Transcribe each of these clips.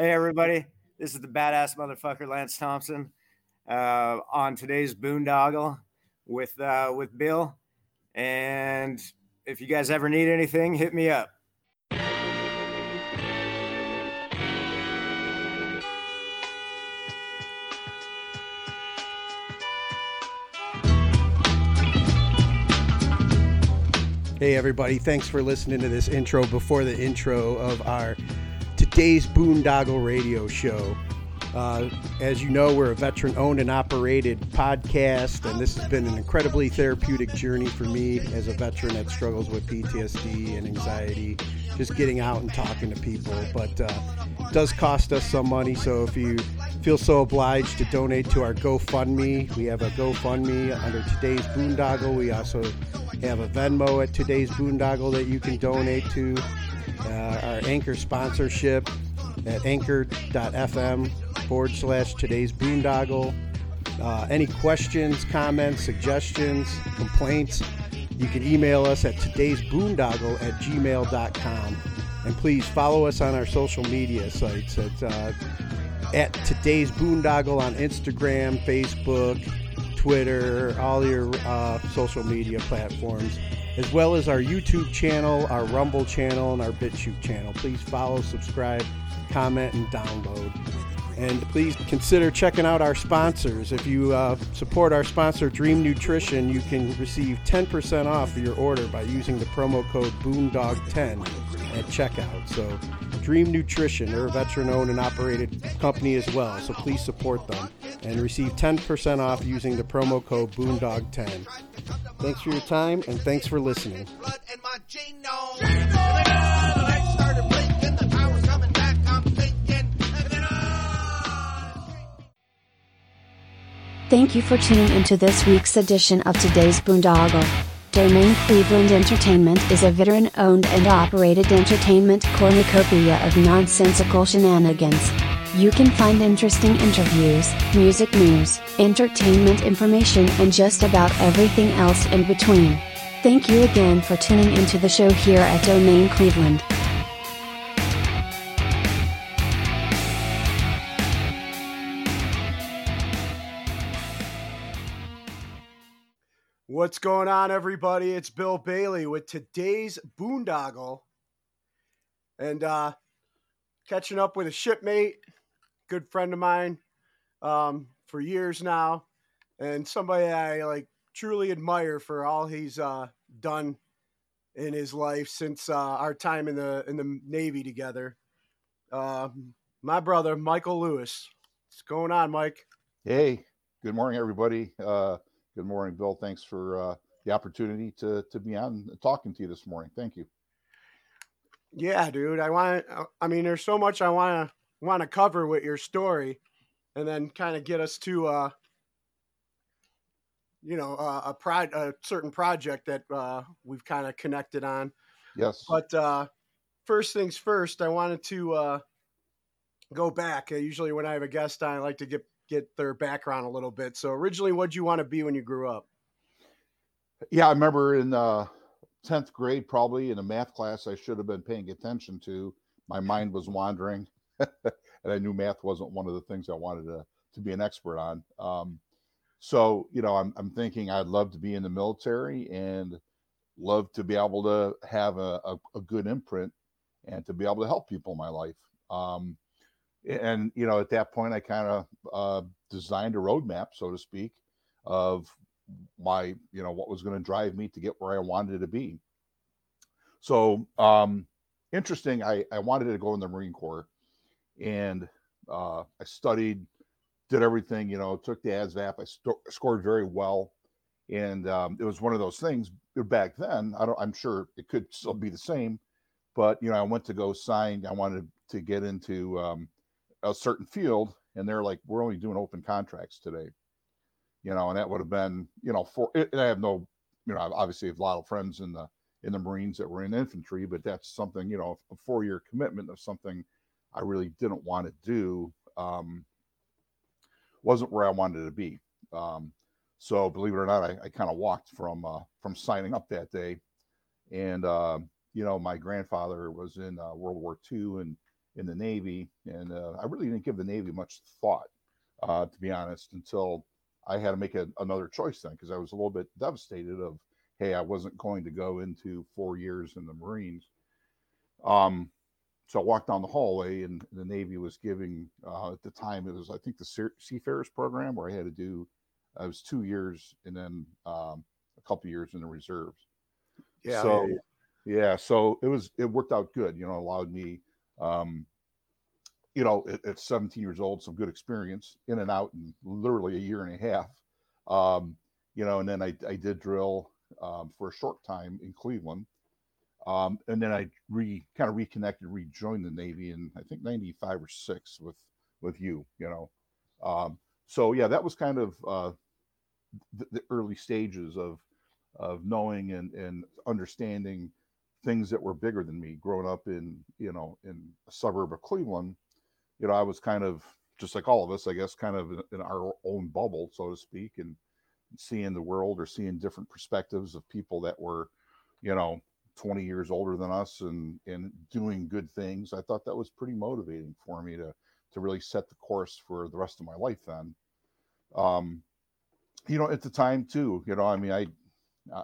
Hey, everybody. This is the badass motherfucker Lance Thompson uh, on today's boondoggle with uh, with Bill. And if you guys ever need anything, hit me up. Hey, everybody. Thanks for listening to this intro before the intro of our today's Boondoggle radio show. Uh, as you know, we're a veteran owned and operated podcast, and this has been an incredibly therapeutic journey for me as a veteran that struggles with PTSD and anxiety, just getting out and talking to people. But uh, it does cost us some money, so if you feel so obliged to donate to our GoFundMe, we have a GoFundMe under today's Boondoggle. We also have a Venmo at today's Boondoggle that you can donate to. Uh, our anchor sponsorship at anchor.fm forward slash today's boondoggle. Uh, any questions, comments, suggestions, complaints, you can email us at today's boondoggle at gmail.com. And please follow us on our social media sites at, uh, at today's boondoggle on Instagram, Facebook, Twitter, all your uh, social media platforms, as well as our YouTube channel, our Rumble channel, and our BitChute channel. Please follow, subscribe, comment, and download. And please consider checking out our sponsors. If you uh, support our sponsor, Dreem Nutrition, you can receive 10% off your order by using the promo code BOONDOG10 at checkout. So, Dreem Nutrition, they're a veteran owned and operated company as well. So, please support them and receive 10% off using the promo code BOONDOG10. Thanks for your time and thanks for listening. Thank you for tuning into this week's edition of today's Boondoggle. Domain Cleveland Entertainment is a veteran owned and operated entertainment cornucopia of nonsensical shenanigans. You can find interesting interviews, music news, entertainment information, and just about everything else in between. Thank you again for tuning into the show here at Domain Cleveland. What's going on, everybody? It's Bill Bailey with today's boondoggle. And uh catching up with a shipmate, good friend of mine, um, for years now, and somebody I like truly admire for all he's uh done in his life since uh, our time in the in the Navy together. Uh, my brother, Michael Lewis. What's going on, Mike? Hey, good morning, everybody. Uh, good morning, Bill. Thanks for uh, the opportunity to to be on talking to you this morning. Thank you. Yeah, dude. I want. I mean, there's so much I want to want to cover with your story, and then kind of get us to, uh, you know, uh, a pro a certain project that uh, we've kind of connected on. Yes. But uh, first things first, I wanted to uh, go back. Uh, usually, when I have a guest on, I like to get get their background a little bit. So, originally, what'd you want to be when you grew up? Yeah, I remember in uh, tenth grade, probably in a math class, I should have been paying attention to. My mind was wandering, and I knew math wasn't one of the things I wanted to to be an expert on. Um, so, you know, I'm I'm thinking I'd love to be in the military and love to be able to have a, a, a good imprint and to be able to help people in my life. Um, and you know, at that point, I kind of uh, designed a roadmap, so to speak, of my you know what was going to drive me to get where I wanted to be. So um, interesting. I I wanted to go in the Marine Corps, and uh, I studied, did everything. You know, took the ASVAB. I st- scored very well, and um, it was one of those things back then. I don't. I'm sure it could still be the same, but you know, I went to go sign. I wanted to get into um, a certain field, and they're like, "We're only doing open contracts today." You know, and that would have been, you know, for. And I have no, you know, obviously have a lot of friends in the in the Marines that were in infantry, but that's something, you know, a four year commitment of something I really didn't want to do. Um, wasn't where I wanted to be. Um, so believe it or not, I, I kind of walked from uh, from signing up that day, and uh, you know my grandfather was in uh, World War II and in the Navy, and uh, I really didn't give the Navy much thought, uh, to be honest, until I had to make a, another choice then because I was a little bit devastated of, hey, I wasn't going to go into four years in the Marines. Um, so I walked down the hallway, and the Navy was giving uh, at the time it was I think the Seafarers program where I had to do I was two years and then um, a couple years in the reserves. Yeah. So yeah, yeah, so it was it worked out good. You know, allowed me, um, you know, at, at 17 years old, some good experience in and out in literally a year and a half. Um, you know, and then I I did drill um, for a short time in Cleveland. Um, and then I re kind of reconnected, rejoined the Navy in I think '95 or six with with you, you know. Um, so yeah, that was kind of uh, the, the, early stages of of knowing and and understanding things that were bigger than me. Growing up in you know in a suburb of Cleveland, you know, I was kind of just like all of us, I guess, kind of in, our own bubble, so to speak, and seeing the world or seeing different perspectives of people that were, you know, 20 years older than us and and doing good things i thought that was pretty motivating for me to to really set the course for the rest of my life then. Um you know at the time too you know i mean i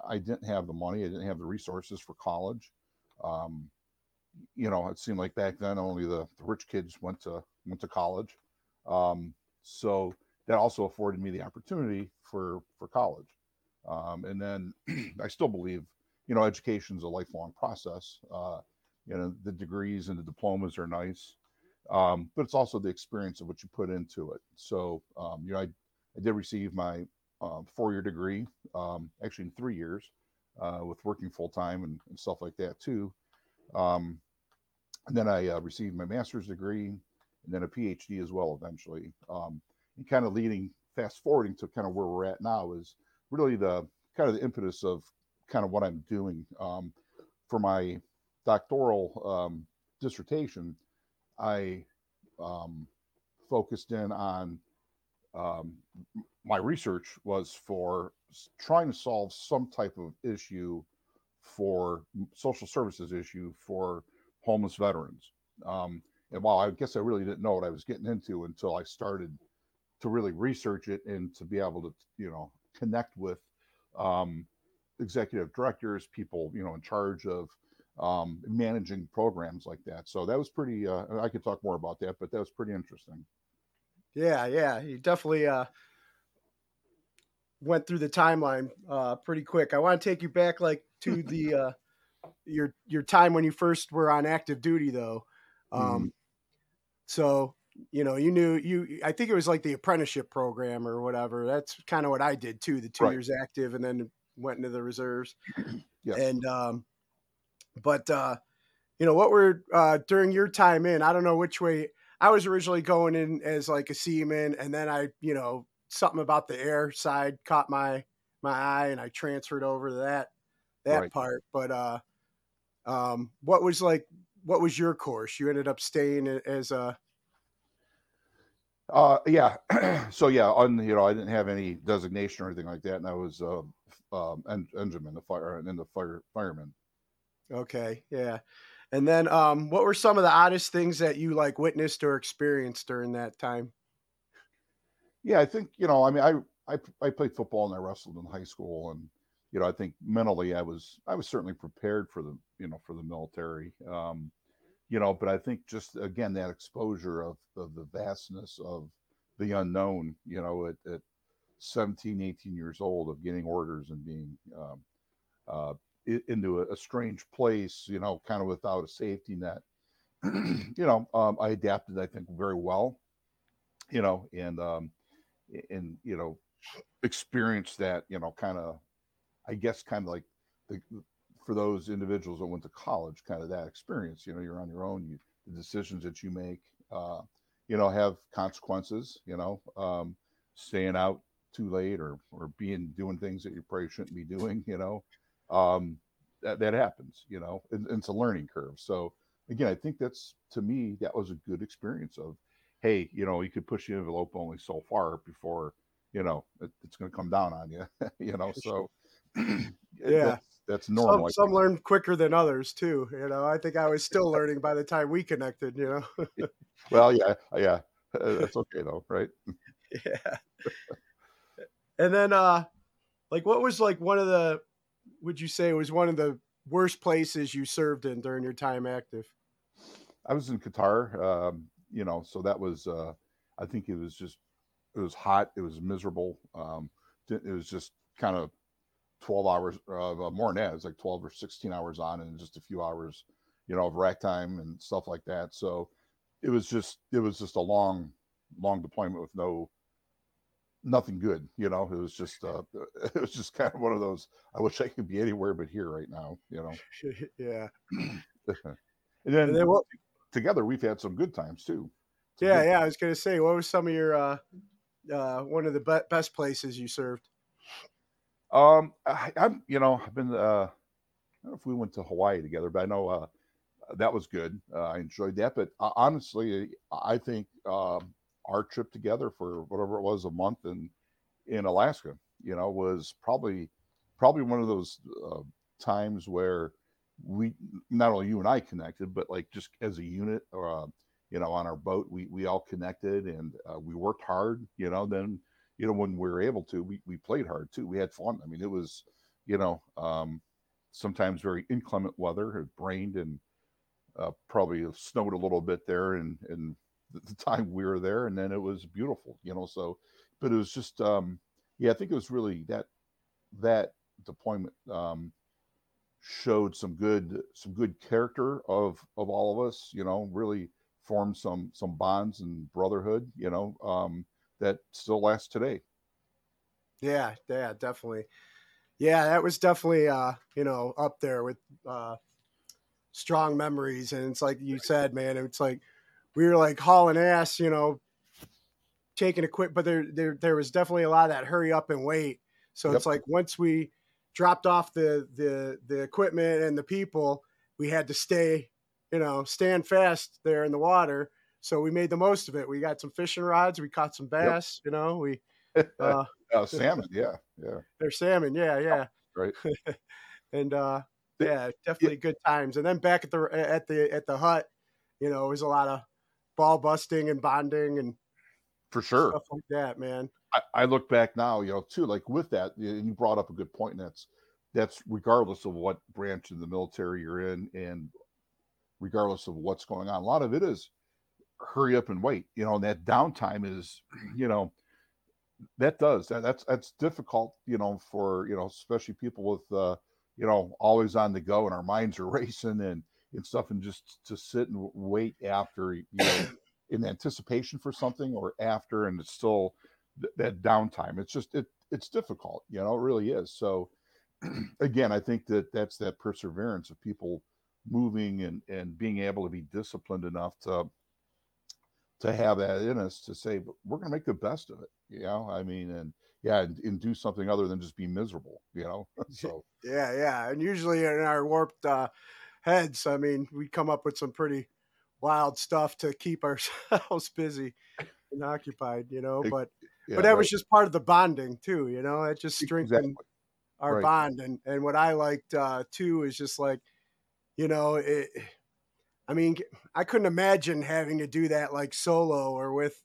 i didn't have the money i didn't have the resources for college. Um you know it seemed like back then only the, the rich kids went to went to college um so that also afforded me the opportunity for for college um and then i still believe you know, education is a lifelong process. Uh, you know, the degrees and the diplomas are nice, um, but it's also the experience of what you put into it. So, um, you know, I, I did receive my uh, four-year degree, um, actually in three years, uh, with working full time and, and, stuff like that too. Um, and then I uh, received my master's degree and then a PhD as well eventually. Um, and kind of leading, fast forwarding to kind of where we're at now is really the kind of the impetus of kind of what I'm doing. Um, for my doctoral um, dissertation, I um, focused in on um, my research was for trying to solve some type of issue for social services issue for homeless veterans. Um, and while I guess I really didn't know what I was getting into until I started to really research it and to be able to, you know, connect with um, executive directors, people you know in charge of um, managing programs like that. So that was pretty. Uh, I could talk more about that, but that was pretty interesting. Yeah, yeah, you definitely uh, went through the timeline uh, pretty quick. I want to take you back like to the uh, your your time when you first were on active duty, though. Um, mm So you know, you knew you. I think it was like the apprenticeship program or whatever. That's kind of what I did too. The two right. years active and then went into the reserves. yes. And um, but uh, you know what were uh, during your time in? I don't know which way. I was originally going in as like a seaman, and then I, you know, something about the air side caught my my eye, and I transferred over to that that right. part. But uh, um, what was like? What was your course? You ended up staying as a uh, yeah. so yeah, on you know, I didn't have any designation or anything like that, and I was uh, um, en- engineman, the fire, and then the fire fireman. Okay, yeah. And then, um, what were some of the oddest things that you like witnessed or experienced during that time? Yeah, I think you know, I mean, I I I played football and I wrestled in high school, and you know, I think mentally I was I was certainly prepared for the you know for the military. Um, you know, but I think just again that exposure of, of the vastness of the unknown, you know, at, at 17, 18 years old of getting orders and being um, uh, into a, a, strange place, you know, kind of without a safety net. you know, um, I adapted, I think, very well, you know, and, um, and, you know, experienced that, you know, kind of, I guess, kind of like the, for those individuals that went to college, kind of that experience. You know, you're on your own. You, the decisions that you make, uh, you know, have consequences. You know, um, staying out too late or or being doing things that you probably shouldn't be doing. You know, um, that that happens. You know, and, and it's a learning curve. So again, I think that's to me that was a good experience of, hey, you know, you could push the envelope only so far before you know it, it's going to come down on you. you know, so yeah that's normal. Some, some learn quicker than others too. You know, I think I was still learning by the time we connected. You know. well, yeah, yeah, uh, that's okay though, right? yeah. and then, uh, like, what was like one of the? Would you say was one of the worst places you served in during your time active? I was in Qatar. Um, you know, so that was. Uh, I think it was just. It was hot. It was miserable. Um, it was just kind of 12 hours uh, more than that. It's like 12 or 16 hours on and just a few hours, you know, of rack time and stuff like that. So it was just, it was just a long, long deployment with no, nothing good, you know, it was just, uh, it was just kind of one of those, I wish I could be anywhere but here right now, you know? yeah. and then, and then what, together we've had some good times too. Some yeah. Yeah. I was going to say, what was some of your, uh, uh, one of the be- best places you served? Um, I, am you know, I've been, uh, I don't know if we went to Hawaii together, but I know, uh, that was good. Uh, I enjoyed that. But uh, honestly, I think um, our trip together for whatever it was a month in in Alaska, you know, was probably probably one of those uh, times where we not only you and I connected, but like just as a unit, or uh, you know, on our boat, we we all connected and uh, we worked hard. You know, then you know, when we were able to, we, we played hard too. We had fun. I mean, it was, you know, um, sometimes very inclement weather. It rained and uh, probably snowed a little bit there and, and the time we were there. And then it was beautiful, you know, so, but it was just, um, yeah, I think it was really that, that deployment, um, showed some good, some good character of, of all of us, you know, really formed some, some bonds and brotherhood, you know, um, that still lasts today. Yeah, yeah, definitely. Yeah, that was definitely uh, you know, up there with uh strong memories. And it's like you said, man, it's like we were like hauling ass, you know, taking a quick but there there there was definitely a lot of that hurry up and wait. So yep. it's like once we dropped off the the the equipment and the people, we had to stay, you know, stand fast there in the water so we made the most of it. We got some fishing rods. We caught some bass. Yep. You know, we uh, oh, salmon. Yeah, yeah. They're salmon. Yeah, yeah. Right. and uh, yeah, definitely yeah. good times. And then back at the at the at the hut, you know, it was a lot of ball busting and bonding and for sure stuff like that, man. I, I look back now, you know, too, like with that, and you brought up a good point. And that's that's regardless of what branch of the military you're in, and regardless of what's going on. A lot of it is hurry up and wait. You know, and that downtime is, you know, that does that, that's that's difficult. You know, for you know, especially people with uh, you know, always on the go and our minds are racing and and stuff, and just to sit and wait after you know, in anticipation for something or after, and it's still th- that downtime. It's just it it's difficult. You know, it really is. So again, I think that that's that perseverance of people moving and and being able to be disciplined enough to to have that in us to say but we're going to make the best of it you know i mean and yeah and, and, do something other than just be miserable you know so yeah yeah and usually in our warped uh, heads i mean we come up with some pretty wild stuff to keep ourselves busy and occupied you know but yeah, but that right. was just part of the bonding too you know it just strengthened exactly. our right. bond and and what i liked uh too is just like you know it I mean, I couldn't imagine having to do that like solo or with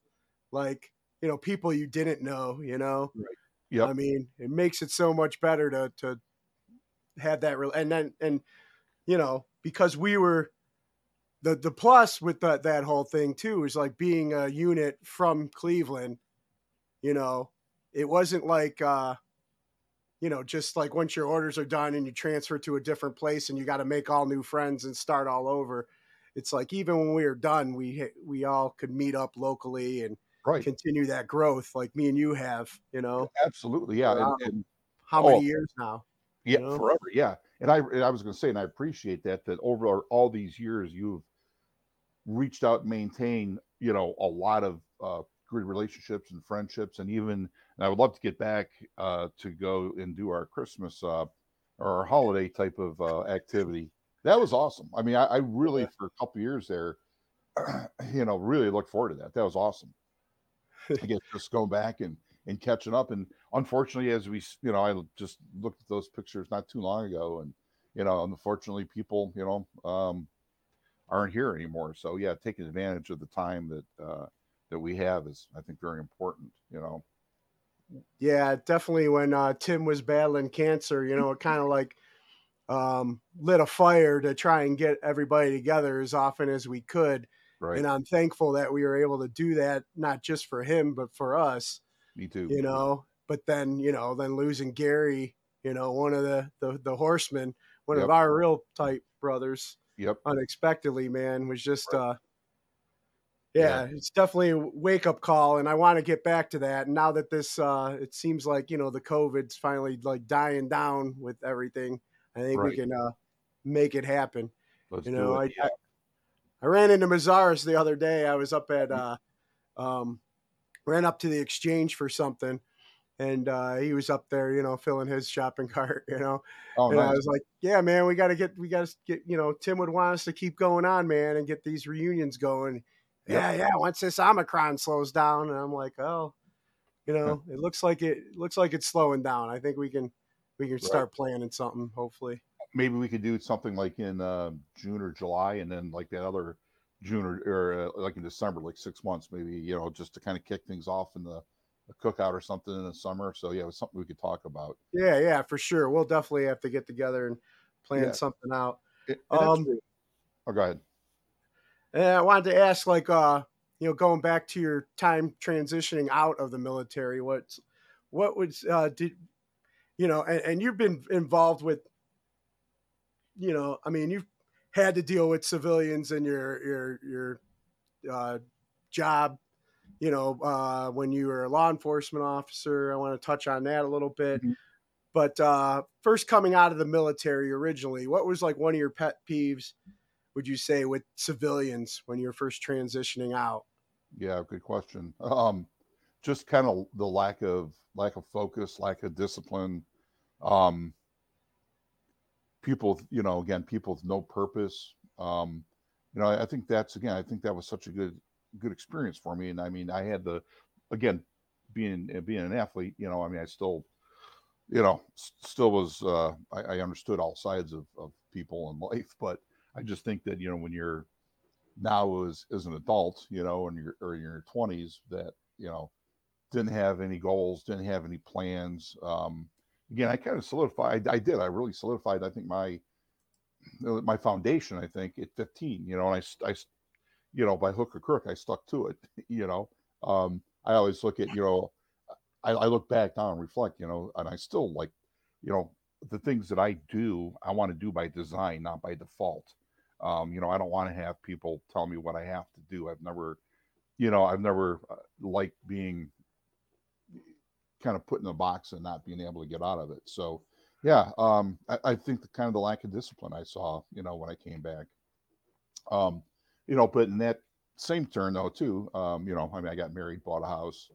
like, you know, people you didn't know, you know? Right. Yeah. I mean, it makes it so much better to, to have that real, and then, and, you know, because we were, the, the plus with the, that whole thing too is like being a unit from Cleveland, you know, it wasn't like, uh, you know, just like once your orders are done and you transfer to a different place and you got to make all new friends and start all over it's like even when we were done, we we all could meet up locally and right. continue that growth, like me and you have. You know, absolutely, yeah. And, and, how many oh, years now? Yeah, you know? forever. Yeah, and I and I was going to say, and I appreciate that that over all these years you've reached out and maintained, you know, a lot of uh, good relationships and friendships, and even and I would love to get back uh, to go and do our Christmas uh, or our holiday type of uh, activity that was awesome. I mean, I, I really yeah. for a couple years there, you know, really looked forward to that. That was awesome. I guess just going back and and catching up. And unfortunately, as we, you know, I just looked at those pictures not too long ago, and you know, unfortunately, people, you know, um, aren't here anymore. So yeah, taking advantage of the time that uh, that we have is, I think, very important. You know. Yeah, definitely. When uh, Tim was battling cancer, you know, it kind of like um, lit a fire to try and get everybody together as often as we could. Right. And I'm thankful that we were able to do that, not just for him, but for us. Me too. You know, but then, you know, then losing Gary, you know, one of the, the, the horsemen, one yep. of our real tight brothers. Yep. Unexpectedly, man, was just, right. uh, yeah, yeah, it's definitely a wake up call. And I want to get back to that. And now that this, uh, it seems like, you know, the COVID's finally like dying down with everything. I think right. we can, uh, make it happen. Let's you know, I, I, I ran into Mazars the other day. I was up at, mm. uh, um, ran up to the exchange for something, and uh, he was up there, you know, filling his shopping cart, you know. Oh, and nice. I was like, "Yeah, man, we got to get, we got to get, you know, Tim would want us to keep going on, man, and get these reunions going." Yep. Yeah, yeah. Once this Omicron slows down, and I'm like, "Oh, you know, it looks like it looks like it's slowing down. I think we can, we could start right. planning something, hopefully." maybe we could do something like in uh, June or July, and then like that other June or, or uh, like in December, like six months, maybe you know, just to kind of kick things off in the, cookout or something in the summer. So yeah, it was something we could talk about. Yeah, yeah, for sure. We'll definitely have to get together and plan yeah. something out. It, um, oh, go ahead. And I wanted to ask, like, uh, you know, going back to your time transitioning out of the military, what's what was uh, did you know, and, and you've been involved with you know, I mean, you've had to deal with civilians in your your your uh, job. You know, uh, when you were a law enforcement officer, I want to touch on that a little bit. Mm-hmm. But uh, first coming out of the military originally, what was like one of your pet peeves? Would you say with civilians when you're first transitioning out? Yeah, good question. Um, just kind of the lack of lack of focus, lack of discipline. Um, people, you know, again, people with no purpose. Um, you know, I, I think that's again, I think that was such a good good experience for me. And I mean, I had the again being being an athlete, you know, I mean, I still, you know, still was uh, I, I understood all sides of, of people and life, but I just think that you know when you're now as as an adult, you know, and you're or in your twenties, that you know didn't have any goals, didn't have any plans. Um, again, I kind of solidified. I, did. I really solidified. I think my my foundation. I think at 15, you know, and I, I, you know, by hook or crook, I stuck to it. You know, um, I always look at, you know, I, I look back now and reflect, you know, and I still like, you know, the things that I do, I want to do by design, not by default. Um, you know, I don't want to have people tell me what I have to do. I've never, you know, I've never uh, liked being kind of put in a box and not being able to get out of it. So, yeah, um, I, I, think the kind of the lack of discipline I saw, you know, when I came back. Um, you know, but in that same turn though, too, um, you know, I mean, I got married, bought a house.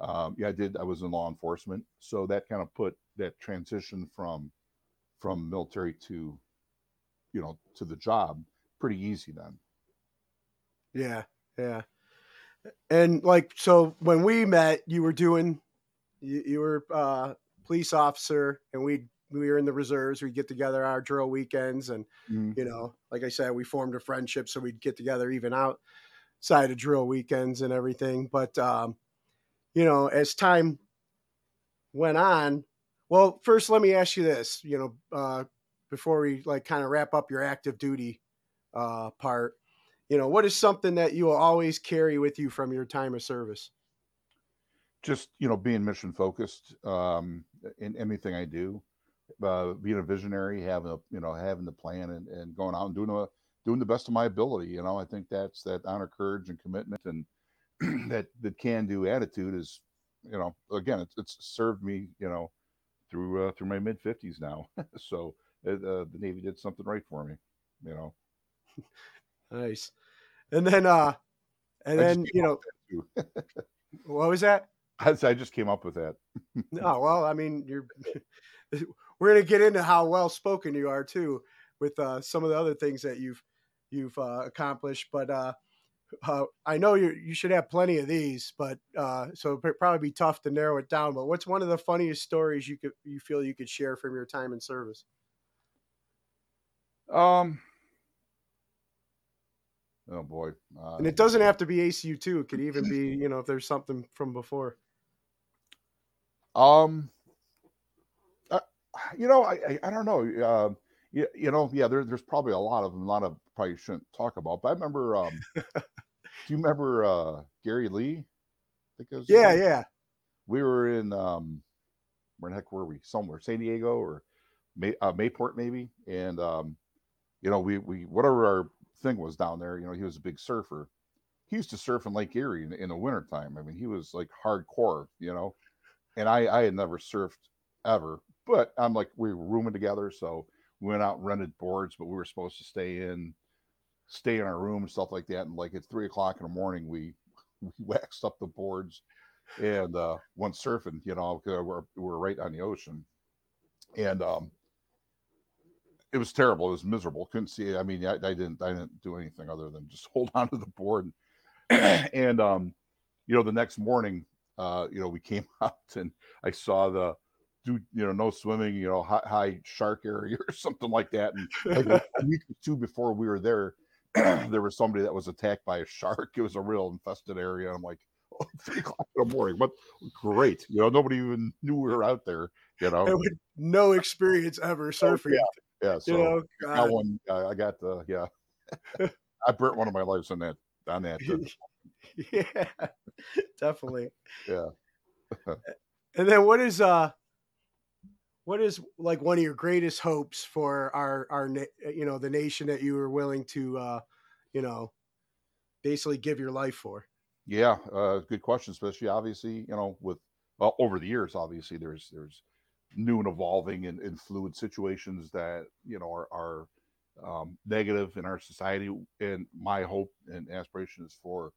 Um, yeah, I did. I was in law enforcement, so that kind of put that transition from from military to, you know, to the job pretty easy then. Yeah, yeah. And like, so when we met, you were doing you, you were uh, police officer, and we we were in the reserves. We'd get together our drill weekends, and mm-hmm. you know, like I said, we formed a friendship, so we'd get together even outside of drill weekends and everything. But um, you know, as time went on, well, first let me ask you this. You know, uh, before we like kind of wrap up your active duty uh, part, you know, what is something that you will always carry with you from your time of service? Just you know being mission focused um, in anything I do, uh, being a visionary, having a you know having the plan and, and going out and doing a doing the best of my ability. You know, I think that's that honor, courage, and commitment, and that that can do attitude is you know again it's, it's served me you know through uh, through my mid fifties now. so uh, the Navy did something right for me. You know. nice. And then uh and then you know what was that? I, I just came up with that. no, well, I mean, you're. we're going to get into how well spoken you are too, with uh, some of the other things that you've you've uh, accomplished. But uh, uh, I know you you should have plenty of these, but uh, so it'd probably be tough to narrow it down. But what's one of the funniest stories you could you feel you could share from your time in service? Um. Oh boy. Uh, and it doesn't have to be ACU two. It could even be you know if there's something from before. Um. Uh, you know, I, I, I don't know. Uh, you, you know, yeah, there, there's probably a lot of them. A lot of probably shouldn't talk about. But I remember. Um, do you remember uh, Gary Lee? It yeah, yeah. We were in um, where the heck were we? Somewhere, San Diego or May, uh, Mayport maybe, and um, you know, we we whatever our thing was down there. You know, he was a big surfer. He used to surf in Lake Erie in, in the wintertime. I mean, he was like hardcore, you know. And I I had never surfed ever, but I'm like we were rooming together, so we went out and rented boards, but we were supposed to stay in stay in our room and stuff like that. And like at three o'clock in the morning, we we waxed up the boards and uh went surfing, you know, because we're we're right on the ocean. And um it was terrible. It was miserable. Couldn't see it. I mean, I, I didn't I didn't do anything other than just hold on to the board. and um, you know, the next morning, uh, you know, we came out and I saw the do you know no swimming, you know, high, high shark area or something like that. And like a week or two before we were there, there was somebody that was attacked by a shark. It was a real infested area. I'm like, oh, three o'clock in the morning. But great. You know, nobody even knew we were out there, you know. no experience ever surfing. Oh, yeah yeah. So you know, that one, uh, I got the yeah. I burnt one of my lives on that on that. yeah, definitely. Yeah. and then what is uh what is like one of your greatest hopes for our our you know the nation that you were willing to uh you know basically give your life for yeah uh good question especially obviously you know with well over the years obviously there's there's new and evolving and, and fluid situations that you know are, are um, negative in our society. And my hope and aspiration is for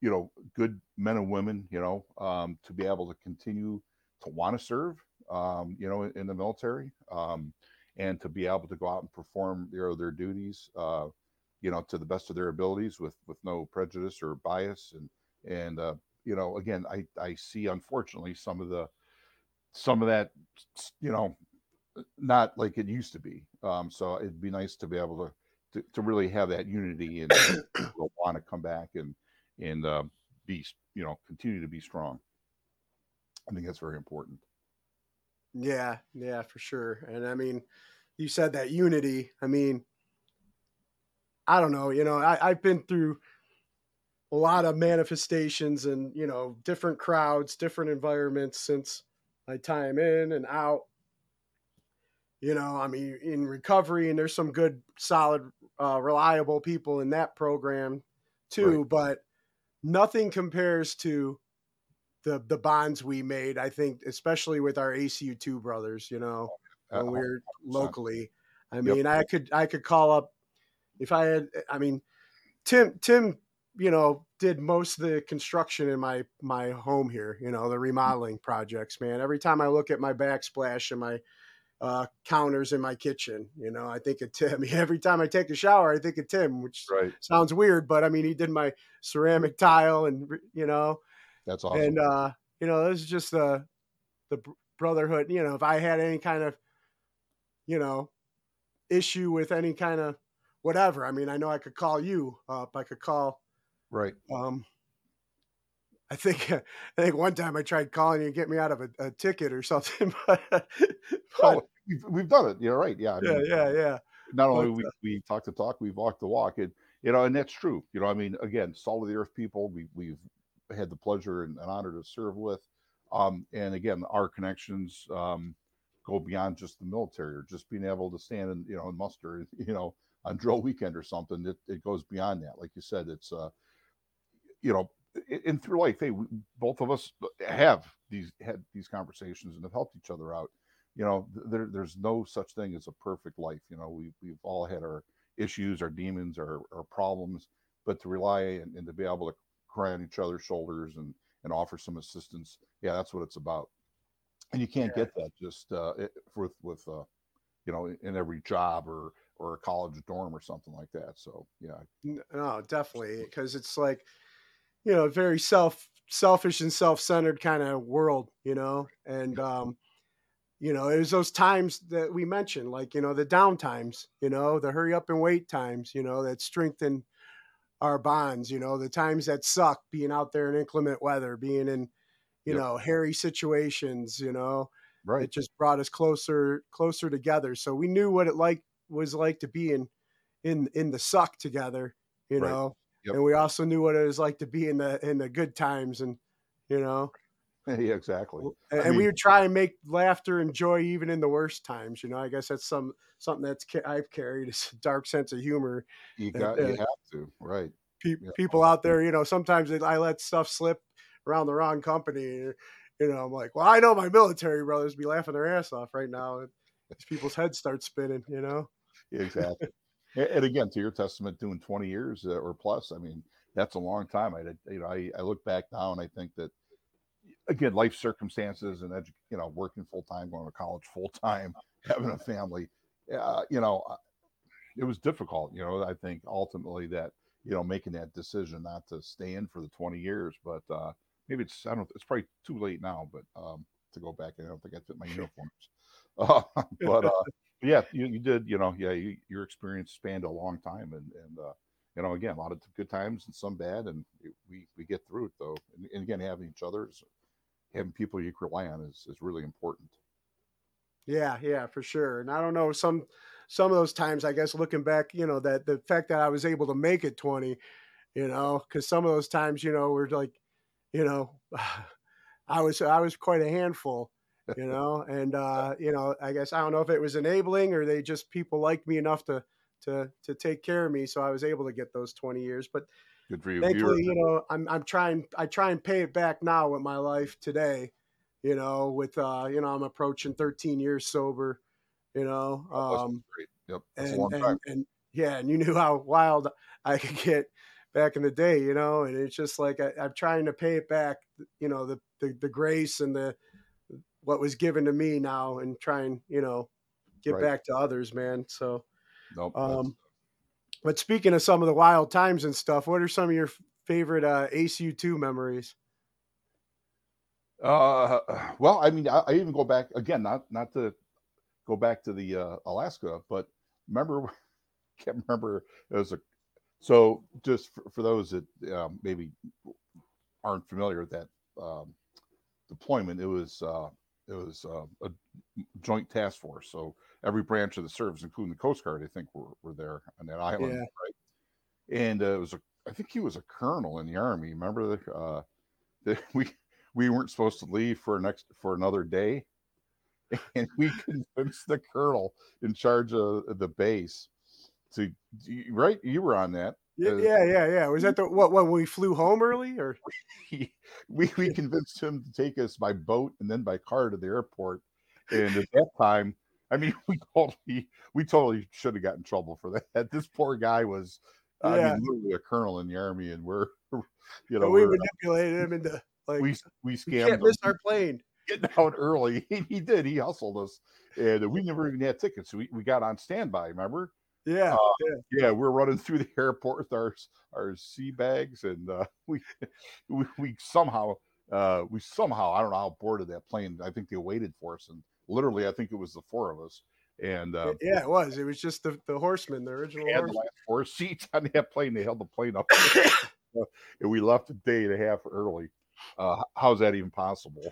you know good men and women, you know, um, to be able to continue to want to serve, um, you know, in, in the military, um, and to be able to go out and perform their their duties, uh, you know, to the best of their abilities with with no prejudice or bias. And and uh, you know, again, I I see unfortunately some of the some of that, you know, not like it used to be. Um, so it'd be nice to be able to to, to really have that unity and want to come back and and uh, be you know continue to be strong. I think that's very important. Yeah, yeah, for sure. And I mean, you said that unity. I mean, I don't know. You know, I, I've been through a lot of manifestations and you know different crowds, different environments since my time in and out. You know, I mean, in recovery, and there's some good, solid, uh, reliable people in that program too, right. but nothing compares to the the bonds we made. I think, especially with our ACU two brothers. You know, when oh, we are locally. I mean, yep. I could I could call up if I had. I mean, Tim Tim you know, did most of the construction in my my home here. You know, the remodeling projects. Man, every time I look at my backsplash and my uh, counters in my kitchen, you know, I think of Tim. Every time I take a shower, I think of Tim, which right. sounds weird, but I mean, he did my ceramic tile, and you know, that's awesome. And uh, you know, this is just the the brotherhood. You know, if I had any kind of, you know, issue with any kind of whatever, I mean, I know I could call you up. I could call Right. Um, I think I think one time I tried calling you to get me out of a, a ticket or something, but, but oh, we've, we've done it. You're right. Yeah. I mean, yeah. Yeah. Yeah. Not only but, we, uh we talk the talk, we walk walked the walk, and you know, and that's true. You know, I mean, again, salt of the earth people. We we've had the pleasure and, and honor to serve with, um, and again, our connections um, go beyond just the military or just being able to stand and you know and muster, you know, on drill weekend or something. It, it goes beyond that. Like you said, it's uh, you know, in through life, hey, we, both of us have these had these conversations and have helped each other out. You know, there, there's no such thing as a perfect life. You know, we we've all had our issues, our demons, our, our problems, but to rely and, and to be able to cry on each other's shoulders and and offer some assistance, yeah, that's what it's about. And you can't yeah. get that just uh, with with uh, you know in every job or or a college dorm or something like that. So yeah, no, definitely because it's like you know very self selfish and self centered kind of world, you know, and um, you know it was those times that we mentioned, like you know the down times, you know, the hurry up and wait times, you know, that strengthen our bonds, you know, the times that suck, being out there in inclement weather, being in you yep. know hairy situations, you know. Right. It just brought us closer closer together. So we knew what it like was like to be in in in the suck together, you right. know. Yep. And we also knew what it was like to be in the in the good times and you know. Yeah, exactly. And, and mean, we would try and make laughter and joy even in the worst times. You know, I guess that's some something that's I've carried is a dark sense of humor. You got, and, you uh, have to, right? Pe- yeah. People out there, you know, sometimes I let stuff slip around the wrong company. You know, I'm like, well, I know my military brothers be laughing their ass off right now. These people's heads start spinning. You know exactly. And again, to your testament, doing 20 years uh, or plus, I mean, that's a long time. I, you know, I, I look back now and I think that, again, life circumstances and, edu- you know, working full time, going to college full time, having a family, uh, you know, uh, it was difficult. You know, I think ultimately that, you know, making that decision not to stay in for the 20 years, but uh, maybe it's, I don't, it's probably too late now, but um, to go back, I don't think I fit my uniforms. Uh, but uh, yeah, you, you did, you know, yeah, you, your experience spanned a long time and, and, uh, you know, again, a lot of good times and some bad, and we, we get through it though. And, and again, having each other, is, having people you can rely on is, is really important. Yeah, yeah, for sure. And I don't know, some, some of those times, I guess, looking back, you know, that the fact that I was able to make it 20, you know, cause some of those times, you know, were like, you know, I was, I was quite a handful you know, and uh, you know, I guess I don't know if it was enabling or they just people liked me enough to to to take care of me, so I was able to get those twenty years. But good for you. Thankfully, you know, I'm I'm trying I try and pay it back now with my life today. You know, with uh, you know, I'm approaching 13 years sober. You know, um, yep, and, a long time. And, and yeah, and you knew how wild I could get back in the day, you know, and it's just like I, am trying to pay it back, you know, the, the, the grace and the what was given to me now and try and you know get right. back to others, man. So, nope, um, but speaking of some of the wild times and stuff, what are some of your favorite uh, ACU two memories? Uh, well, I mean, I, I, even go back again, not not to go back to the uh, Alaska, but remember, can't remember it was a. So just for, for those that um, maybe aren't familiar with that um, deployment, it was uh, it was uh, a joint task force. So every branch of the service, including the Coast Guard, I think were, were there on that island, yeah. right? And uh, it was a, I think he was a colonel in the army. Remember the, uh, the, we we weren't supposed to leave for next for another day, and we convinced the colonel in charge of the base to right. You were on that yeah, yeah, yeah, yeah. Was that the what when we flew home early or we we convinced him to take us by boat and then by car to the airport. And at that time, I mean, we totally we totally should have gotten in trouble for that. This poor guy was yeah. I mean, literally a colonel in the army, and we're you know we uh, manipulated him into like we we scammed. Can't miss our plane. Getting out early, he, he did. He hustled us, and we never even had tickets. We we got on standby. Remember? Yeah, uh, yeah, yeah, We're running through the airport with our our sea bags, and uh, we, we we somehow uh, we somehow I don't know how boarded that plane. I think they waited for us, and literally I think it was the four of us. And uh, yeah, it was. It was just the the horsemen, the original. Had the four seats on that plane. They held the plane up, and we left a day and a half early. Uh, how's that even possible?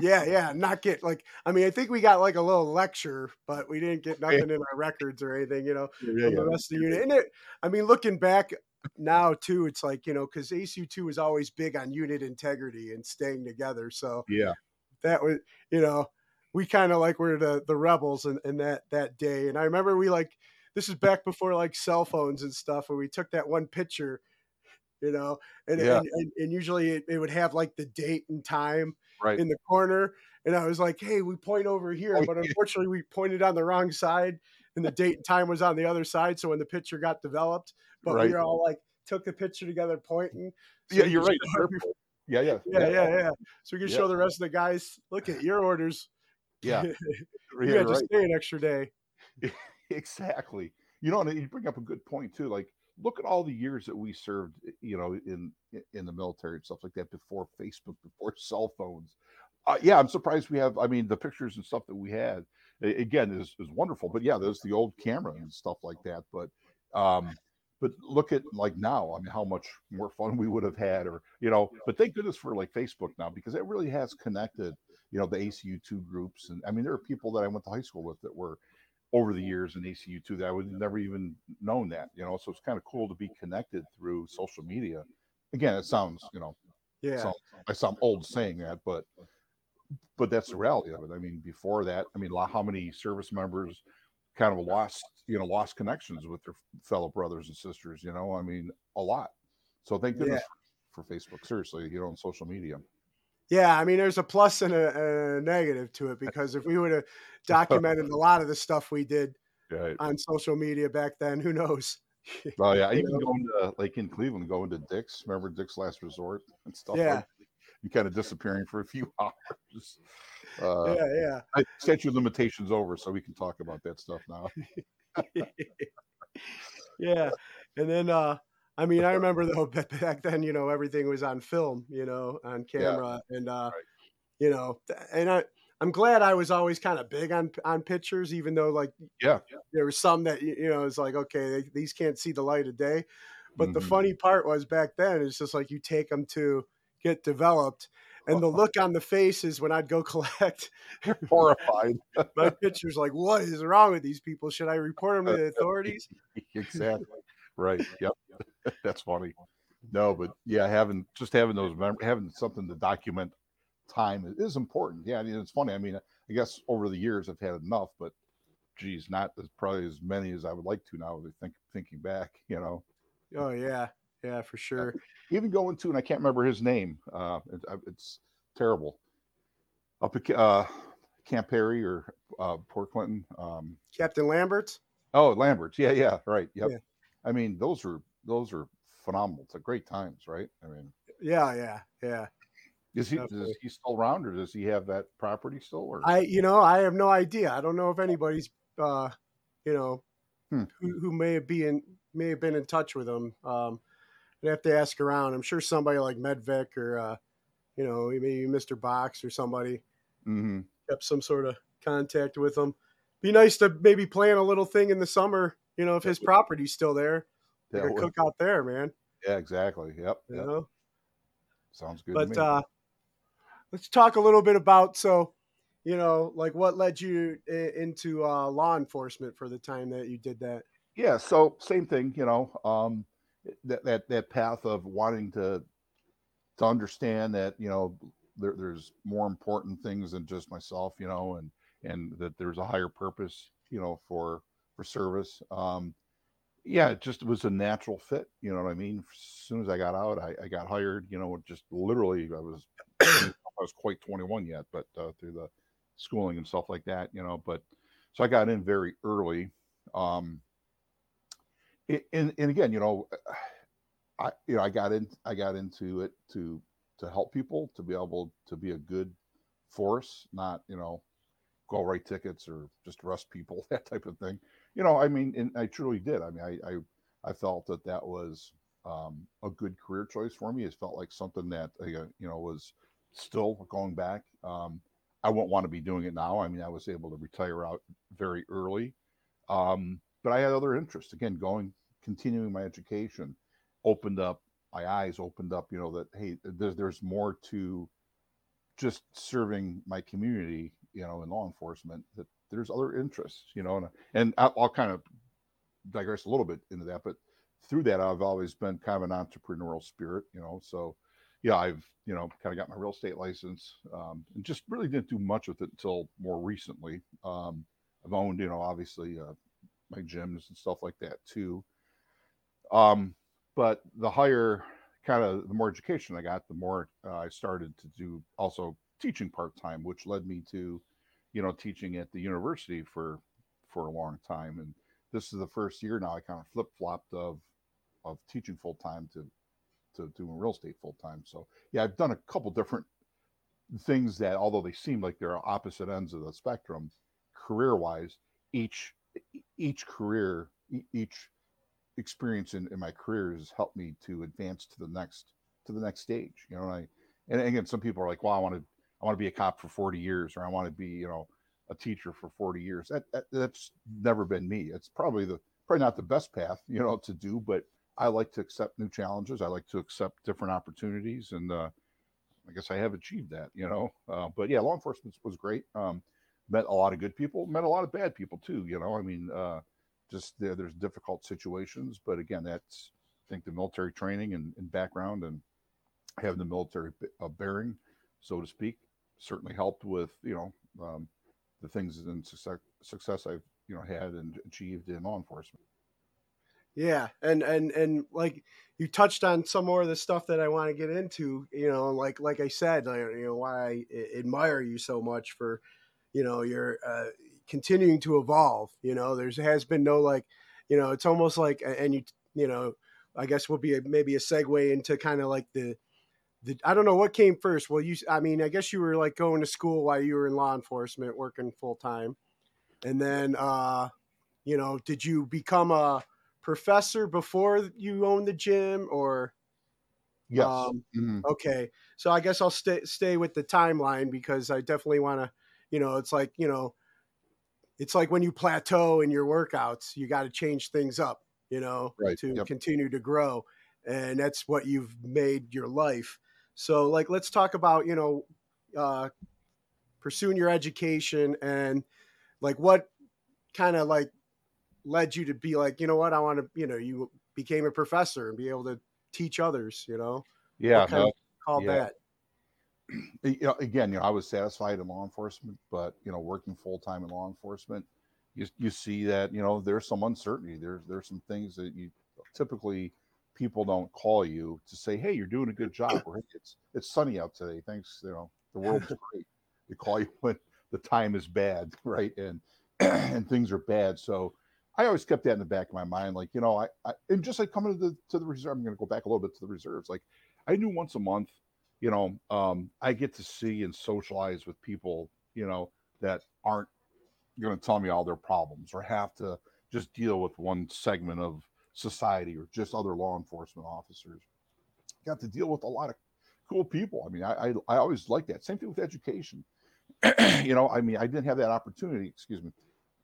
Yeah, yeah, not get like I mean, I think we got like a little lecture, but we didn't get nothing in our records or anything, you know, yeah, yeah. the rest of the unit. And it, I mean, looking back now too, it's like you know, because ACU two was always big on unit integrity and staying together. So yeah, that was you know, we kind of like were the the rebels in, in that that day. And I remember we like this is back before like cell phones and stuff, and we took that one picture, you know, and yeah. and, and, and, usually it, it would have like the date and time right. in the corner. And I was like, hey, we point over here. Oh, but unfortunately, we pointed on the wrong side and the date and time was on the other side. So when the picture got developed, but right. we were all like, took the picture together pointing. So yeah, you're right. Yeah, yeah, yeah, yeah, yeah. So we can yeah. show the rest of the guys, look at your orders. Yeah. you had to right. stay an extra day. exactly. You know, and you bring up a good point too. Like, look at all the years that we served, you know, in in the military and stuff like that before Facebook, before cell phones. Uh, yeah, I'm surprised we have. I mean, the pictures and stuff that we had again is is wonderful. But yeah, there's the old camera and stuff like that. But um, but look at like now. I mean, how much more fun we would have had, or you know. But thank goodness for like Facebook now because it really has connected. You know, the ACU two groups, and I mean, there are people that I went to high school with that were over the years in ACU two that I would never even known that. You know, so it's kind of cool to be connected through social media. Again, it sounds you know, yeah, sound, I sound old saying that, but but that's the reality of it. I mean, before that, I mean, how many service members kind of lost, you know, lost connections with their fellow brothers and sisters, you know, I mean, a lot. So thank goodness yeah. for, for, Facebook, seriously, you know, on social media. Yeah, I mean, there's a plus and a, a negative to it because if we would have documented a lot of the stuff we did right. on social media back then, who knows? Oh yeah, even going to like in Cleveland, going to Dick's. Remember Dick's Last Resort and stuff. Yeah, like you kind of disappearing for a few hours. Uh, yeah, yeah. I set your limitations over, so we can talk about that stuff now. yeah, and then uh, I mean, I remember though back then, you know, everything was on film, you know, on camera, yeah. and uh, right. you know, and I. I'm glad I was always kind of big on on pictures, even though like yeah, there was some that you know it's like okay they, these can't see the light of day, but mm-hmm. the funny part was back then it's just like you take them to get developed. And the look on the faces when I'd go collect, horrified. my picture's like, what is wrong with these people? Should I report them to the authorities? exactly. Right. Yep. That's funny. No, but yeah, having just having those having something to document time is important. Yeah, I mean, it's funny. I mean, I guess over the years I've had enough, but geez, not as probably as many as I would like to now. Think thinking back, you know. Oh yeah, yeah, for sure. Even going to, and I can't remember his name. Uh, it, it's terrible. Up at uh, Camp Perry or uh, Port Clinton. Um, Captain Lambert. Oh, Lambert. Yeah, yeah, right. Yep. Yeah. I mean, those are those are phenomenal. It's a great times, right? I mean. Yeah, yeah, yeah. Is he is he still around, or does he have that property still? Or I, you know, I have no idea. I don't know if anybody's, uh, you know, hmm. who, who may have been may have been in touch with him. Um, I'd have to ask around. I'm sure somebody like Medvic or uh, you know maybe Mr. Box or somebody mm-hmm. kept some sort of contact with him. Be nice to maybe plan a little thing in the summer. You know, if his property's still there, a cook out there, man. Yeah, exactly. Yep. You yep. know? Sounds good. But uh, let's talk a little bit about so you know like what led you into uh, law enforcement for the time that you did that. Yeah. So same thing. You know. Um, that that that path of wanting to to understand that you know there, there's more important things than just myself you know and and that there's a higher purpose you know for for service um yeah it just was a natural fit you know what i mean as soon as i got out i, I got hired you know just literally i was i was quite 21 yet but uh, through the schooling and stuff like that you know but so i got in very early um and, and again, you know, I you know I got in I got into it to to help people to be able to be a good force, not you know go write tickets or just arrest people that type of thing. You know, I mean, and I truly did. I mean, I I, I felt that that was um, a good career choice for me. It felt like something that uh, you know was still going back. Um, I wouldn't want to be doing it now. I mean, I was able to retire out very early, um, but I had other interests. Again, going continuing my education opened up my eyes opened up you know that hey there's there's more to just serving my community you know in law enforcement that there's other interests you know and, and I'll, kind of digress a little bit into that but through that i've always been kind of an entrepreneurial spirit you know so yeah i've you know kind of got my real estate license um, and just really didn't do much with it until more recently. Um, i've owned you know obviously uh, my gyms and stuff like that too. Um, but the higher kind of the more education I got, the more uh, I started to do also teaching part time, which led me to, you know, teaching at the university for for a long time. And this is the first year now I kind of flip flopped of of teaching full time to to doing real estate full time. So yeah, I've done a couple different things that although they seem like they're opposite ends of the spectrum, career wise, each each career each experience in, in my career has helped me to advance to the next to the next stage. You know, and I and again, some people are like, well, I want to I want to be a cop for 40 years, or I want to be, you know, a teacher for 40 years. That, that, that's never been me. It's probably the probably not the best path, you know, to do, but I like to accept new challenges. I like to accept different opportunities, and uh, I guess I have achieved that, you know. Uh, but yeah, law enforcement was great. Um, met a lot of good people, met a lot of bad people too. You know, I mean, uh, just there, there's difficult situations, but again, that's I think the military training and, and background and having the military uh, bearing, so to speak, certainly helped with you know um, the things and success, success I've you know had and achieved in law enforcement. Yeah, and and and like you touched on some more of the stuff that I want to get into. You know, like like I said, you know why I admire you so much for, you know, your uh, continuing to evolve. You know, there's has been no like, you know, it's almost like, and you you know, I guess will be a, maybe a segue into kind of like the the, I don't know what came first. Well, you, I mean, I guess you were like going to school while you were in law enforcement, working full time, and then, uh, you know, did you become a professor before you owned the gym, or? Yes. Um, mm-hmm. Okay, so I guess I'll stay stay with the timeline because I definitely want to, you know, it's like you know, it's like when you plateau in your workouts, you got to change things up, you know, right. to yep. continue to grow, and that's what you've made your life so, like, let's talk about you know uh, pursuing your education and like what kind of like led you to be like, you know what, I want to, you know, you became a professor and be able to teach others, you know. Yeah, no, called yeah. that. You know, again, you know, I was satisfied in law enforcement, but you know, working full time in law enforcement, you you see that you know there's some uncertainty. There's there's some things that you typically people don't call you to say, "Hey, you're doing a good job," or "It's it's sunny out today. Thanks, you know, the world's great." They call you when the time is bad, right? And and things are bad. So I always kept that in the back of my mind, like you know, I, I and just like coming to the to the reserve. I'm going to go back a little bit to the reserves. Like I knew once a month, you know, um, I get to see and socialize with people, you know, that aren't going to tell me all their problems or have to just deal with one segment of society or just other law enforcement officers. Got to deal with a lot of cool people. I mean, I I, I always like that. Same thing with education. you know, I mean, I didn't have that opportunity. Excuse me.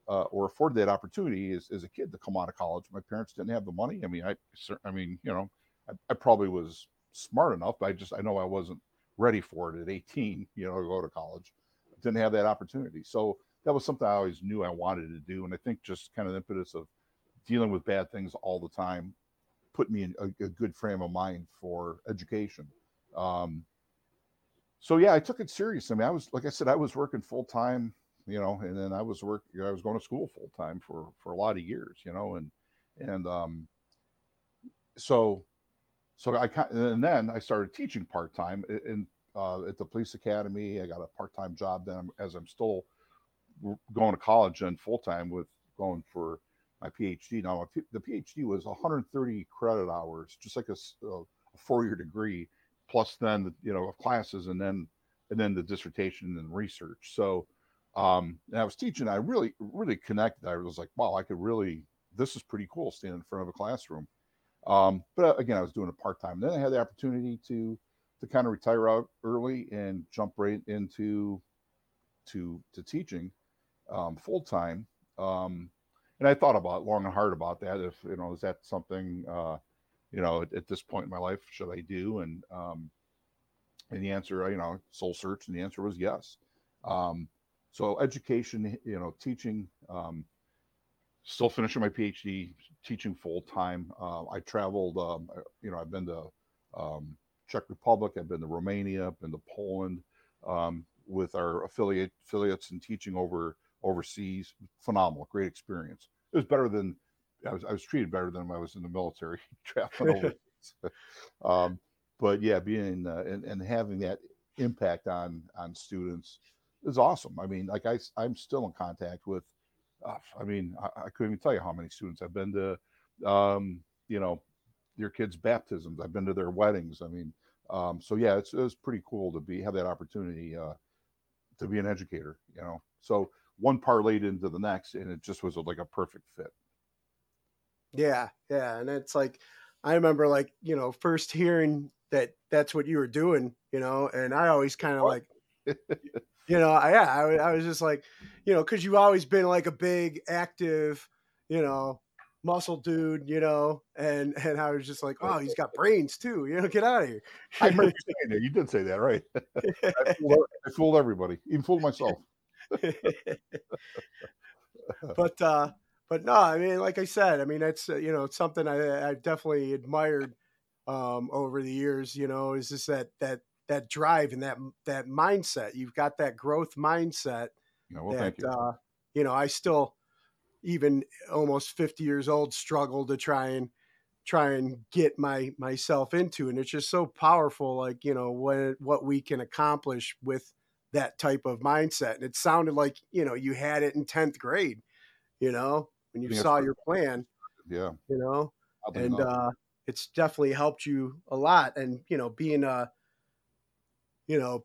Uh, or afforded that opportunity as, as a kid to come out of college. My parents didn't have the money. I mean, I, I mean, you know, I, I probably was smart enough, but I just, I know I wasn't ready for it at 18, you know, to go to college. Didn't have that opportunity. So that was something I always knew I wanted to do. And I think just kind of the impetus of dealing with bad things all the time put me in a, a good frame of mind for education. Um, so yeah, I took it serious. I mean, I was like I said, I was working full time, you know, and then I was work. I was going to school full time for for a lot of years, you know, and and um, so so I and then I started teaching part time in uh, at the police academy. I got a part time job then as I'm still going to college and full time with going for my PhD. Now, the PhD was 130 credit hours, just like a, a four-year degree, plus then the, you know classes, and then and then the dissertation and research. So, um, and I was teaching. I really really connected. I was like, wow, I could really. This is pretty cool, standing in front of a classroom. Um, but uh, again, I was doing it part time. Then I had the opportunity to to kind of retire out early and jump right into to to teaching um, full time. Um, and I thought about long and hard about that. If you know, is that something uh, you know at, at, this point in my life should I do? And um, and the answer, you know, soul search, and the answer was yes. Um, so education, you know, teaching, um, still finishing my PhD, teaching full time. Uh, I traveled, um, you know, I've been to um, Czech Republic, I've been to Romania, I've been to Poland um, with our affiliate affiliates and teaching over overseas. Phenomenal, great experience. It was better than I was. I was treated better than I was in the military traveling overseas. um, but yeah, being uh, and, and having that impact on on students is awesome. I mean, like I I'm still in contact with. Uh, I mean, I, I, couldn't even tell you how many students I've been to. Um, you know, your kids' baptisms. I've been to their weddings. I mean, um, so yeah, it's it's pretty cool to be have that opportunity uh, to be an educator. You know, so one parlayed into the next, and it just was like a perfect fit. Yeah, yeah, and it's like I remember like you know first hearing that that's what you were doing, you know, and I always kind of like, you know, I, yeah, I, I was just like, you know, because you've always been like a big active, you know, muscle dude, you know, and and I was just like, oh, he's got brains too, you know, get out of here. I heard you saying that. You did say that, right? I, fooled, I fooled everybody, even fooled myself. but uh but no, I mean, like I said, I mean, it's uh, you know, it's something I, I definitely admired um, over the years. You know, is just that that that drive and that that mindset. You've got that growth mindset. No, well, that, thank you. Uh, you know, I still, even almost fifty years old, struggle to try and try and get my myself into, and it's just so powerful. Like you know, what what we can accomplish with that type of mindset. And it sounded like you know you had it in tenth grade. You know, when you Yeah, saw your plan, Yeah. you know, and uh, it's definitely helped you a lot. And you know, being a, you know,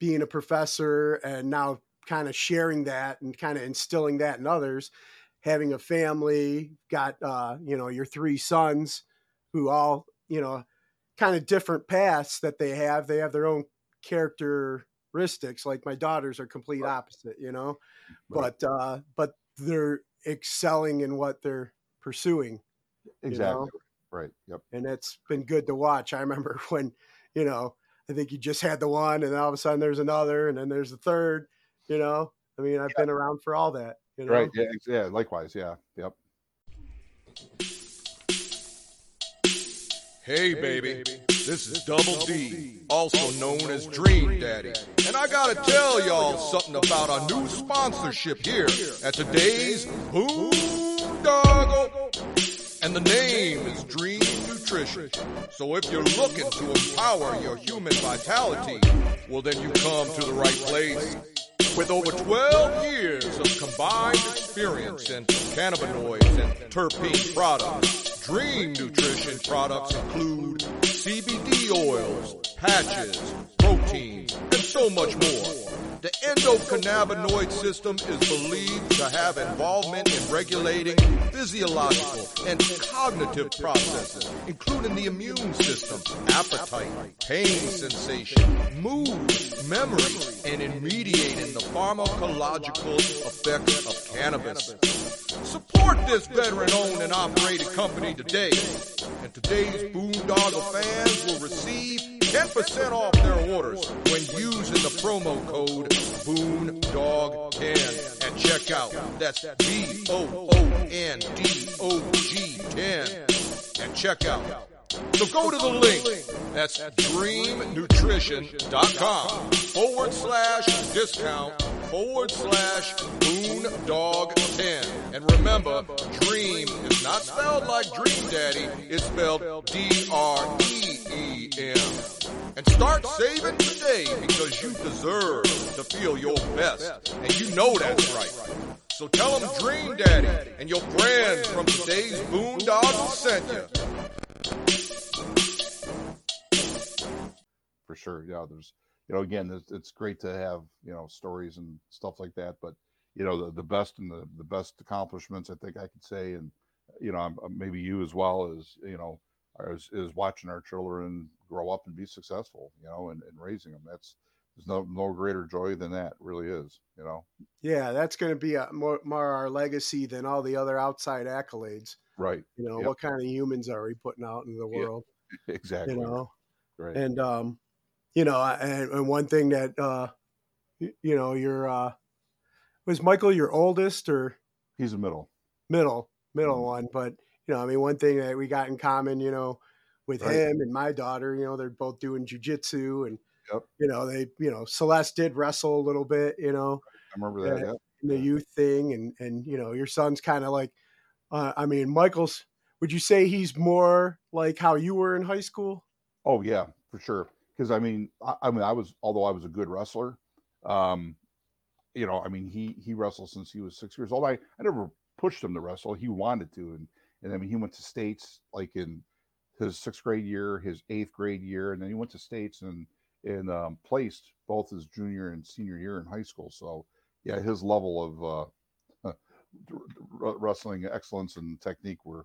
being a professor and now kind of sharing that and kind of instilling that in others, having a family, got uh, you know, your three sons, who all you know, kind of different paths that they have. They have their own characteristics. Like my daughters are complete Right. opposite, you know, Right. but uh, but they're excelling in what they're pursuing exactly. know? Right. Yep. and it's been good to watch. I remember when, you know, I think you just had the one, and then all of a sudden there's another, and then there's the third. You know, I mean, I've been around for all that. You know, Right. Yeah. Yeah. Likewise. Yeah. Yep. Hey, baby. This is Double D, also known as Dream Daddy. And I gotta tell y'all something about our new sponsorship here at today's Boondoggle. And the name is Dreem Nutrition. So if you're looking to empower your human vitality, well then you come to the right place. With over 12 years of combined experience in cannabinoids and terpene products, Dreem Nutrition products include CBD oils, patches, proteins, and so much more. The endocannabinoid system is believed to have involvement in regulating physiological and cognitive processes, including the immune system, appetite, pain sensation, mood, memory, and in mediating the pharmacological effects of cannabis. Support this veteran-owned and operated company today, and today's Boondoggle fans will receive 10% off their orders when using the promo code BOONDOG10 at checkout. That's B-O-O-N-D-O-G 10 at checkout. So go to the link. That's dreemnutrition.com forward slash discount forward slash boondog10. And remember, dream is not spelled like Dream Daddy. It's spelled D-R-E-E-M. And start saving today because you deserve to feel your best. And you know that's right. So tell them Dream Daddy and your friends from today's Boondog sent you. For sure. Yeah. There's, you know, again, it's, it's great to have, you know, stories and stuff like that. But, you know, the, the best and the, the best accomplishments I think I could say, and, you know, I'm, maybe you as well is, you know, is, is watching our children grow up and be successful, you know, and, and raising them. That's, there's no, no greater joy than that really is, you know? yeah, that's going to be a, more more our legacy than all the other outside accolades. Right. You know, Yep. what kind of humans are we putting out into the Yeah. world? Exactly. You know, Right. and um, you know, and, and one thing that uh, you know, your uh, was Michael your oldest or He's a middle. middle middle Mhm. one but you know i mean one thing that we got in common you know with Right. him and my daughter you know they're both doing jujitsu and Yep. you know they you know celeste did wrestle a little bit you know I remember that. Yeah. The youth thing and and you know your son's kind of like uh, i mean michael's would you say he's more like how you were in high school Oh yeah, for sure. Because I mean, I, I mean, I was although I was a good wrestler, um, you know, I mean, he he wrestled since he was six years old. I I never pushed him to wrestle. He wanted to, and and I mean, he went to states like in his sixth grade year, his eighth grade year, and then he went to states and and um, placed both his junior and senior year in high school. So yeah, his level of uh, r- wrestling excellence and technique were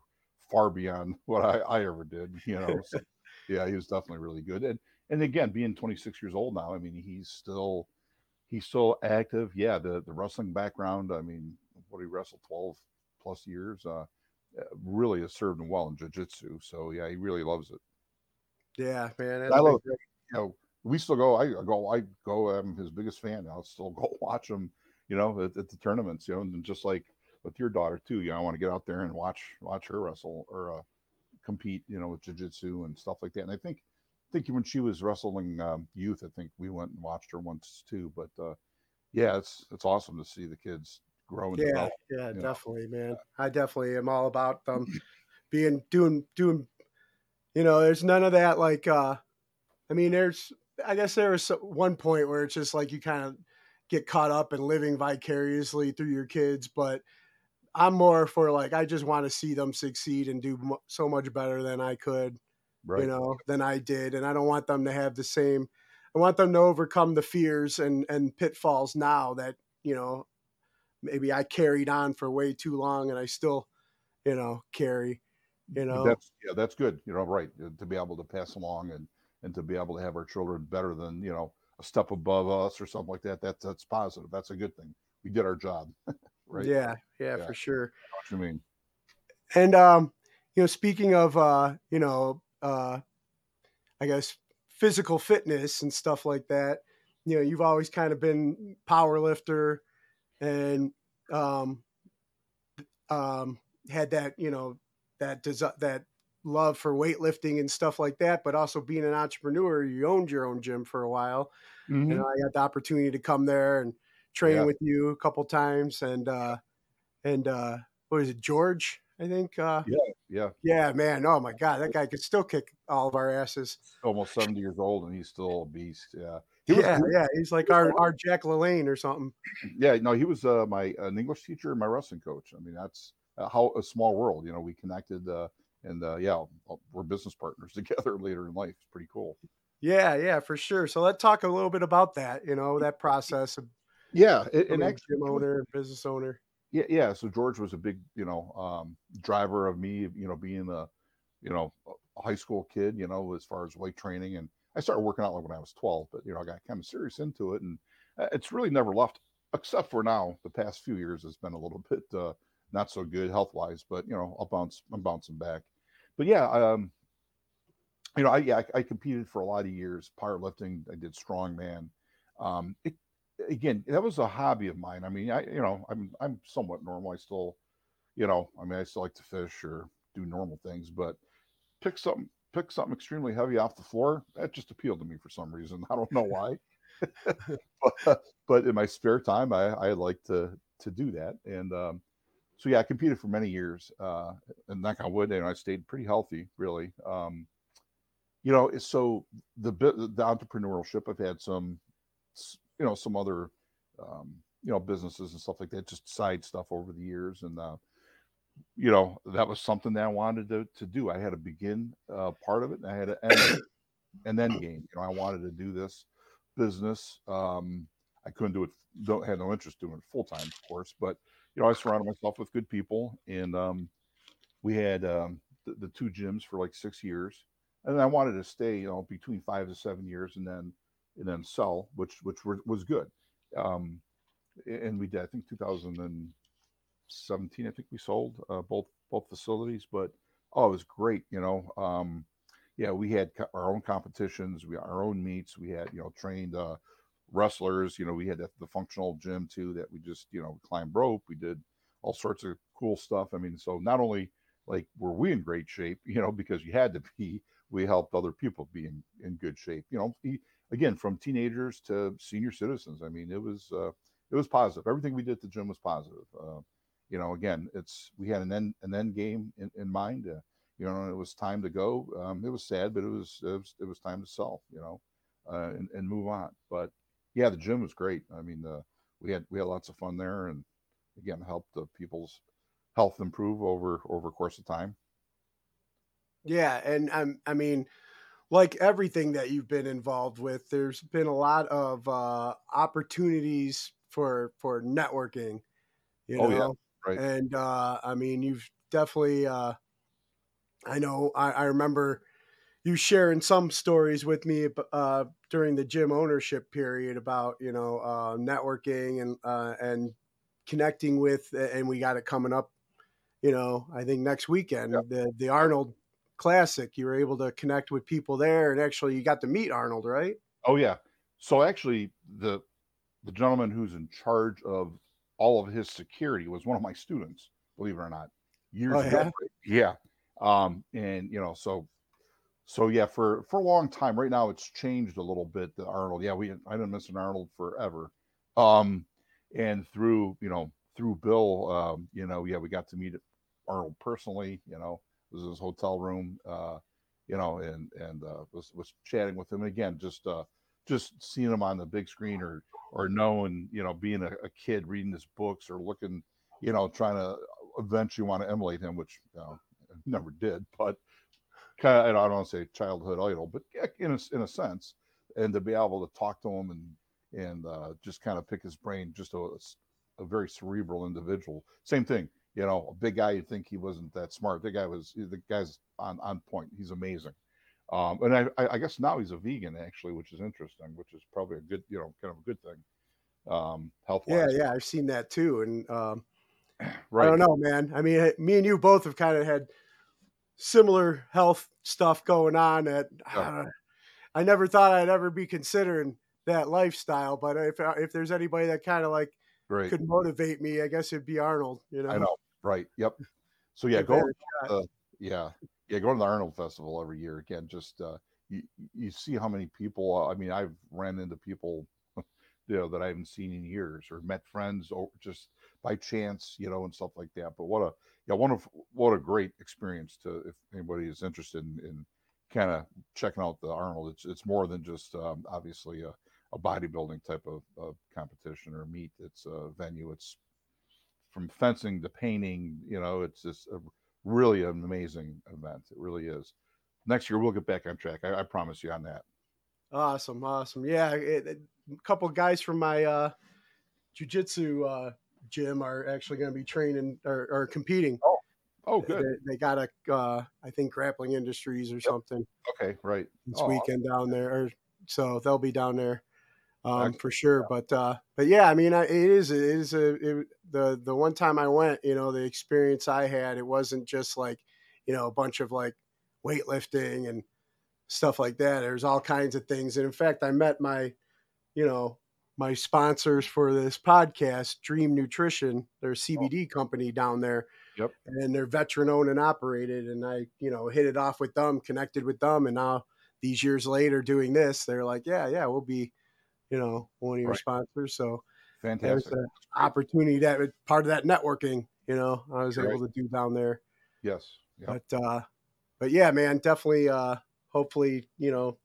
far beyond what I, I ever did. You know, so, yeah, he was definitely really good. And and again, being 26 years old now, I mean, he's still he's still active. Yeah, the the wrestling background. I mean, what he wrestled 12 plus years. Uh, really has served him well in jiu-jitsu so yeah he really loves it yeah man i love you know we still go i go i go i'm his biggest fan i'll still go watch him you know at, at the tournaments you know and just like with your daughter too. You know, I want to get out there and watch watch her wrestle or uh, compete. You know, with jiu-jitsu and stuff like that. And I think think when she was wrestling um, youth, I think we went and watched her once too. But uh, yeah, it's it's awesome to see the kids grow and yeah, develop. Yeah, definitely, know. man. I definitely am all about them being doing doing. You know, there's none of that like. uh I mean, there's. I guess there was one point where it's just like you kind of get caught up in living vicariously through your kids, but I'm more for like I just want to see them succeed and do so much better than I could, right. you know, than I did, and I don't want them to have the same. I want them to overcome the fears and and pitfalls now that you know maybe I carried on for way too long and I still, you know, carry. You know, that's yeah, that's good. You know, right uh, to be able to pass along and and to be able to have our children better than you know a step above us or something like that. That's that's positive. That's a good thing. We did our job. right? Yeah, yeah, yeah, for sure. What you mean? And um, you know, speaking of uh, you know, uh, I guess physical fitness and stuff like that. You know, you've always kind of been power lifter and um, um, had that you know that desi- that love for weightlifting and stuff like that, but also being an entrepreneur, you owned your own gym for a while. Mm-hmm. And I got the opportunity to come there and train yeah. with you a couple times and uh and uh what is it george i think uh yeah yeah. yeah man oh my god that guy could still kick all of our asses. Almost 70 years old and he's still a beast yeah. He yeah cool. yeah he's like our our jack lalanne or something. Yeah no he was uh my an english teacher and my wrestling coach. I mean that's uh, how a small world you know we connected uh and uh yeah we're business partners together later in life. It's pretty cool. Yeah yeah for sure. So let's talk a little bit about that you know that process of yeah, and, actually, gym owner, business owner. Yeah, yeah. So George was a big, you know, um, driver of me, you know, being a, you know, a high school kid, you know, as far as weight training, and I started working out like when I was 12, but you know, I got kind of serious into it, and uh, it's really never left, except for now. The past few years has been a little bit uh, not so good health wise, but you know, I'll bounce, I'm bouncing back. But yeah, um, you know, I yeah, I, I competed for a lot of years, powerlifting. I did strongman. Um, it again, that was a hobby of mine. I mean, I you know, I'm I'm somewhat normal. I still, you know, I mean, I still like to fish or do normal things, but pick something pick something extremely heavy off the floor. That just appealed to me for some reason. I don't know why. but, but in my spare time, I I like to to do that. And um, so yeah, I competed for many years. Uh, and knock on wood, and I stayed pretty healthy, really. Um, you know, so the the entrepreneurship, I've had some you know some other um, you know businesses and stuff like that, just side stuff over the years, and uh, you know that was something that I wanted to to do. I had to begin uh, part of it, and I had to end and then game. You know, I wanted to do this business. Um, I couldn't do it. Don't had no interest doing it full time, of course, but you know, I surrounded myself with good people, and um, we had um, the, the two gyms for like six years, and I wanted to stay, you know, between five to seven years, and then and then sell, which which were, was good. Um, and we did, I think, 2017. I think we sold uh, both both facilities, but oh, it was great. You know, um, yeah, we had co- our own competitions, we our own meets, we had you know trained uh, wrestlers. You know, we had the, the functional gym too that we just you know climbed rope. We did all sorts of cool stuff. I mean, so not only like were we in great shape, you know, because you had to be, we helped other people be in, in good shape. You know, again from teenagers to senior citizens. I mean, it was uh, it was positive. Everything we did at the gym was positive. Uh, you know, again, it's we had an end an end game in, in mind. Uh, you know, it was time to go. Um, it was sad, but it was, it was it was time to sell. You know, uh, and, and move on. But yeah, the gym was great. I mean, uh, we had we had lots of fun there, and again, helped the people's health improve over over course of time. Yeah, and I'm I mean like everything that you've been involved with, there's been a lot of uh, opportunities for for networking. You know, oh, Right. And uh, I mean, you've definitely. Uh, I know. I, I remember you sharing some stories with me uh, during the gym ownership period about you know uh, networking and uh, and connecting with, and we got it coming up. You know, I think next weekend yep. the the Arnold Classic. You were able to connect with people there, and actually you got to meet Arnold, right? Oh yeah. So actually, the the gentleman who's in charge of all of his security was one of my students. Believe it or not, years oh, ago. Yeah. Um, and you know, so so yeah, for for a long time. Right now, it's changed a little bit. The Arnold, yeah, we I didn't miss an Arnold forever. Um, and through you know through Bill, um, you know, yeah, we got to meet Arnold personally. You know, was his hotel room. Uh, you know, and and uh, was was chatting with him. And again, just uh, just seeing him on the big screen or or knowing, you know, being a, a kid reading his books or looking, you know, trying to eventually want to emulate him, which you know, never did, but kind of, I don't want to say childhood idol, but in a, in a sense, and to be able to talk to him and and uh, just kind of pick his brain, just a, a very cerebral individual. Same thing, you know, a big guy. You'd think he wasn't that smart. The guy was the guy's on on point. He's amazing. Um, and I, I, guess now he's a vegan actually, which is interesting, which is probably a good, you know, kind of a good thing. Um, health. Yeah, yeah, I've seen that too, and um, right. I don't know, man. I mean, me and you both have kind of had similar health stuff going on. That uh, I never thought I'd ever be considering that lifestyle, but if if there's anybody that kind of like right. could motivate me, I guess it'd be Arnold. You know, I know, right? Yep. So yeah, go. Uh, yeah, yeah, going to the Arnold Festival every year again. Just uh, you you see how many people. Uh, I mean, I've ran into people, you know, that I haven't seen in years, or met friends, or just by chance, you know, and stuff like that. But what a yeah, one of what a great experience to if anybody is interested in, in kind of checking out the Arnold. It's it's more than just um, obviously a, a bodybuilding type of, of competition or meet. It's a venue. It's from fencing to painting. You know, it's just a really an amazing event. It really is. Next year we'll get back on track. I, I promise you on that. Awesome, awesome. Yeah, it, it, a couple guys from my uh, jujitsu uh, gym are actually going to be training or, or, competing. Oh, oh, good. They, they got a, uh, I think, grappling industries or yep. something. Okay, right. This oh, weekend awesome. down there, or, so they'll be down there um, for sure. But uh, but yeah, I mean, it is it is a it, the the one time I went, you know, the experience I had, it wasn't just like you know a bunch of like weightlifting and stuff like that. There's all kinds of things, and in fact, I met my you know my sponsors for this podcast, Dreem Nutrition, their CBD oh. company down there. Yep. And they're veteran owned and operated. And I, you know, hit it off with them, connected with them. And now these years later doing this, they're like, yeah, yeah, we'll be you know, one of your right. sponsors. So fantastic opportunity that part of that networking, you know, I was able to do down there. Yes. Yep. But uh but yeah, man, definitely uh hopefully, you know,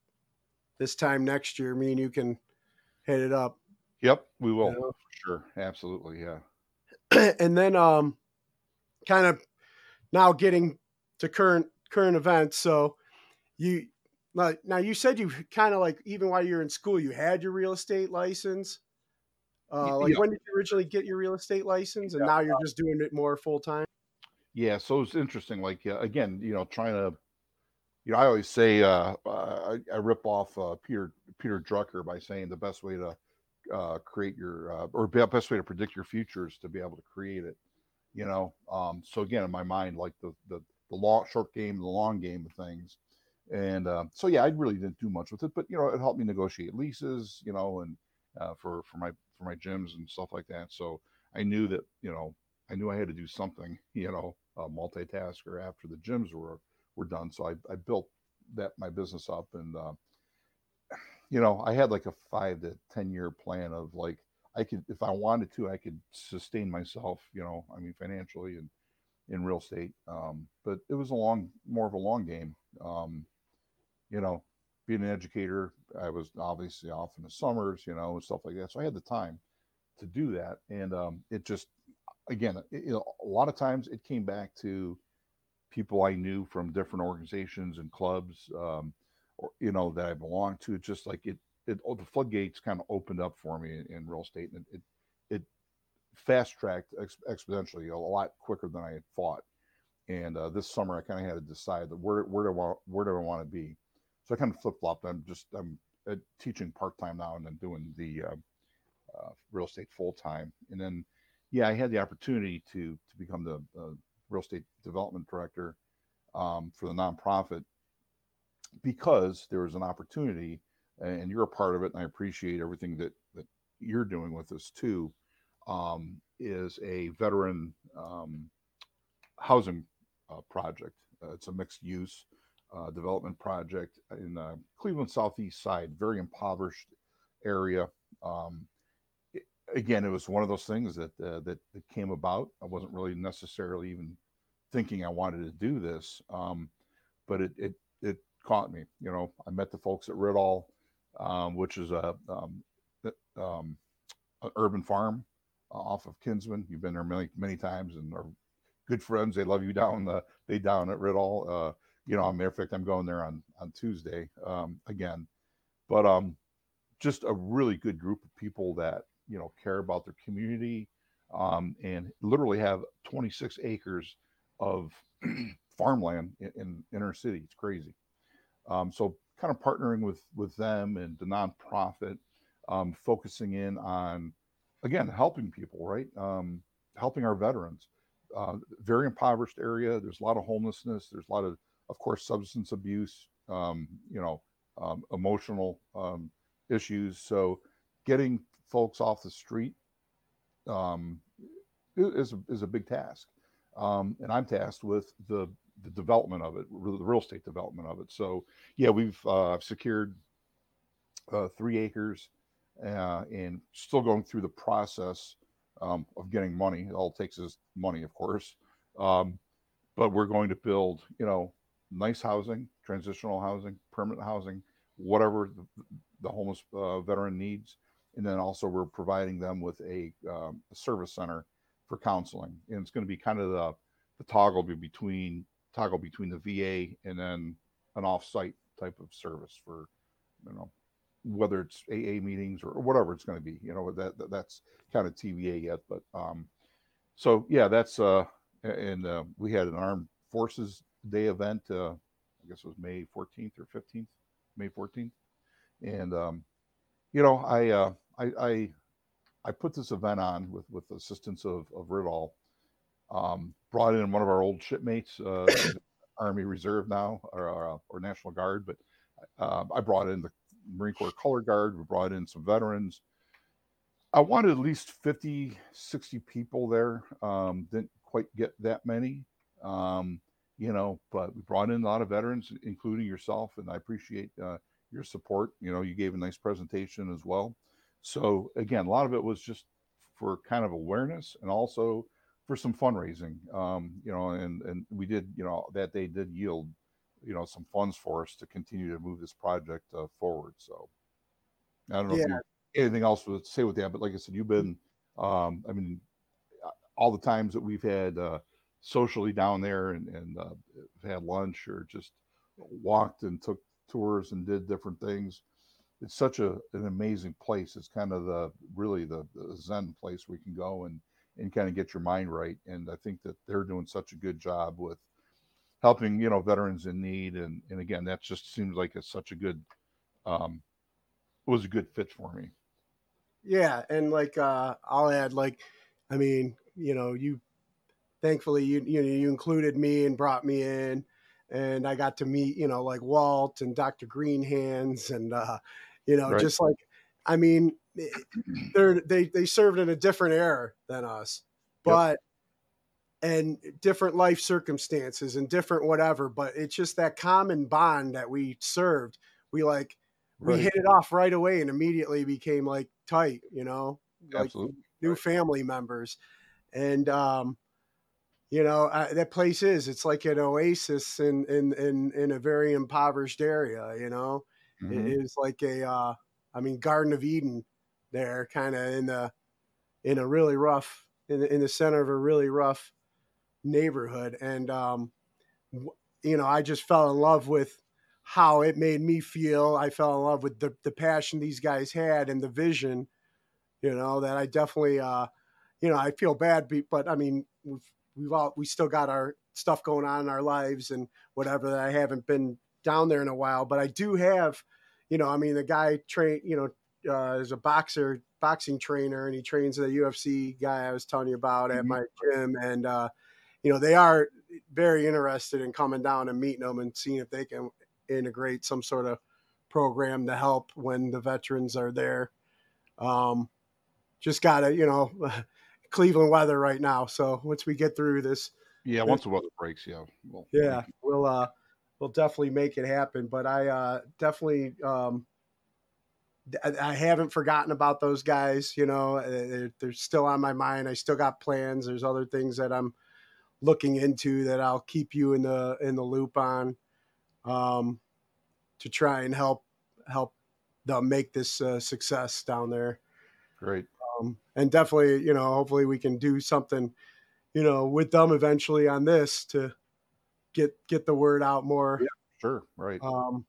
this time next year, me and you can hit it up. Yep, we will. You know? sure. Absolutely. Yeah. and then um kind of now getting to current current events. So you now, now you said you kind of like even while you're in school, you had your real estate license. Uh, like yeah. when did you originally get your real estate license, and yeah. now you're just doing it more full time? Yeah, so it's interesting. Like uh, again, you know, trying to, you know, I always say uh, I, I, rip off uh, Peter Peter Drucker by saying the best way to uh, create your uh, or best way to predict your future is to be able to create it. You know, um, so again, in my mind, like the the the long short game, the long game of things and uh, so yeah, I really didn't do much with it, but you know, it helped me negotiate leases, you know, and uh, for for my for my gyms and stuff like that. So I knew that you know I knew I had to do something, you know, a multitasker after the gyms were were done. So I, I built that my business up, and uh, you know, I had like a five to ten year plan of like I could, if I wanted to, I could sustain myself, you know, I mean financially and in real estate. Um, but it was a long, more of a long game. Um, you know, being an educator, I was obviously off in the summers, you know, and stuff like that. So I had the time to do that. And um, it just, again, it, you know, a lot of times it came back to people I knew from different organizations and clubs, um, or, you know, that I belonged to. It's just like it, it, oh, the floodgates kind of opened up for me in, in real estate. And it, it, it fast tracked ex- exponentially a lot quicker than I had thought. And uh, this summer, I kind of had to decide that where where do I where do I want to be. So I kind of flip flopped. I'm just I'm uh, teaching part time now and then doing the uh, uh, real estate full time. And then, yeah, I had the opportunity to to become the uh, real estate development director um, for the nonprofit because there was an opportunity, and you're a part of it, and I appreciate everything that that you're doing with us too. Um, is a veteran um, housing uh, project. Uh, it's a mixed use uh, development project in the Cleveland Southeast side, very impoverished area. Um, it, again, it was one of those things that, uh, that, that came about. I wasn't really necessarily even thinking I wanted to do this, um, but it, it it caught me. You know, I met the folks at Rid-All, um, which is a um, um, an urban farm uh, off of Kinsman. You've been there many many times and are good friends. They love you down the they down at Rid-All. Uh, you know, matter of fact, I'm going there on on Tuesday um, again. But um, just a really good group of people that you know care about their community um, and literally have 26 acres of farmland in, in, inner city. It's crazy. Um, so kind of partnering with with them and the nonprofit, um, focusing in on again helping people, right? Um, helping our veterans. Uh, very impoverished area. There's a lot of homelessness. There's a lot of of course, substance abuse, um, you know, um, emotional um, issues. So, getting folks off the street um, is a, is a big task, um, and I'm tasked with the the development of it, the real estate development of it. So, yeah, we've uh, secured uh, three acres, uh, and still going through the process um, of getting money. All it takes is money, of course. But we're going to build, you know, nice housing, transitional housing, permanent housing, whatever the, the homeless uh, veteran needs. And then also we're providing them with a, um, service center for counseling. And it's going to be kind of the, the toggle between toggle between the VA and then an offsite type of service for, you know, whether it's AA meetings or, whatever it's going to be, you know, that, that that's kind of TBD yet. But um, so yeah, that's uh, and uh, we had an armed forces day event. Uh, I guess it was May 14th or 15th, May 14th, and um, you know, I, uh, I, I I put this event on with with the assistance of of Rid-All. Um, brought in one of our old shipmates, uh, Army Reserve now or, or, or National Guard, but uh, I brought in the Marine Corps Color Guard. We brought in some veterans. I wanted at least 50, 60 people there. Um, didn't quite get that many. Um, you know, but we brought in a lot of veterans, including yourself, and I appreciate uh, your support. You know, you gave a nice presentation as well. So again, a lot of it was just for kind of awareness and also for some fundraising. Um, you know, and and we did, you know, that they did yield, you know, some funds for us to continue to move this project uh, forward. So I don't know yeah. if you anything else to say with that, but like I said, you've been, um, I mean, all the times that we've had. Uh, socially down there and, and uh, had lunch or just walked and took tours and did different things. It's such a an amazing place. It's kind of the really the, the Zen place we can go and and kind of get your mind right. And I think that they're doing such a good job with helping you know veterans in need. And and again, that just seems like it's such a good um, it was a good fit for me. Yeah, and like uh, I'll add like, I mean, you know, you thankfully you you know you included me and brought me in and I got to meet, you know, like Walt and Dr. Greenhands and uh, you know, right. just like I mean, eh, they're they they served in a different era than us. But yep. and different life circumstances and different whatever, but it's just that common bond that we served. We like right. we hit it off right away and immediately became like tight, you know, like Absolutely. new right. family members. And um you know uh, that place is it's like an oasis in in in, in a very impoverished area you know mm-hmm. it is like a uh, i mean garden of eden there kind of in the in a really rough in the, in the center of a really rough neighborhood and um you know i just fell in love with how it made me feel i fell in love with the, the passion these guys had and the vision you know that i definitely uh you know, I feel bad, but I mean, we've we've all we still got our stuff going on in our lives and whatever. That I haven't been down there in a while, but I do have, you know, I mean, the guy train, you know, uh, is a boxer, boxing trainer, and he trains the UFC guy I was telling you about mm-hmm. at my gym, and uh, you know, they are very interested in coming down and meeting them and seeing if they can integrate some sort of program to help when the veterans are there. Um, just gotta, you know, Cleveland weather right now. So once we get through this, yeah, once the weather breaks, yeah, we'll, yeah, we'll uh, we'll definitely make it happen. But I uh, definitely, um, I, haven't forgotten about those guys. You know, they're, they're still on my mind. I still got plans. There's other things that I'm looking into that I'll keep you in the in the loop on, um, to try and help help them make this uh, success down there. Great. Um, and definitely, you know, hopefully we can do something, you know, with them eventually on this to get get the word out more. Yeah, sure, right. Um,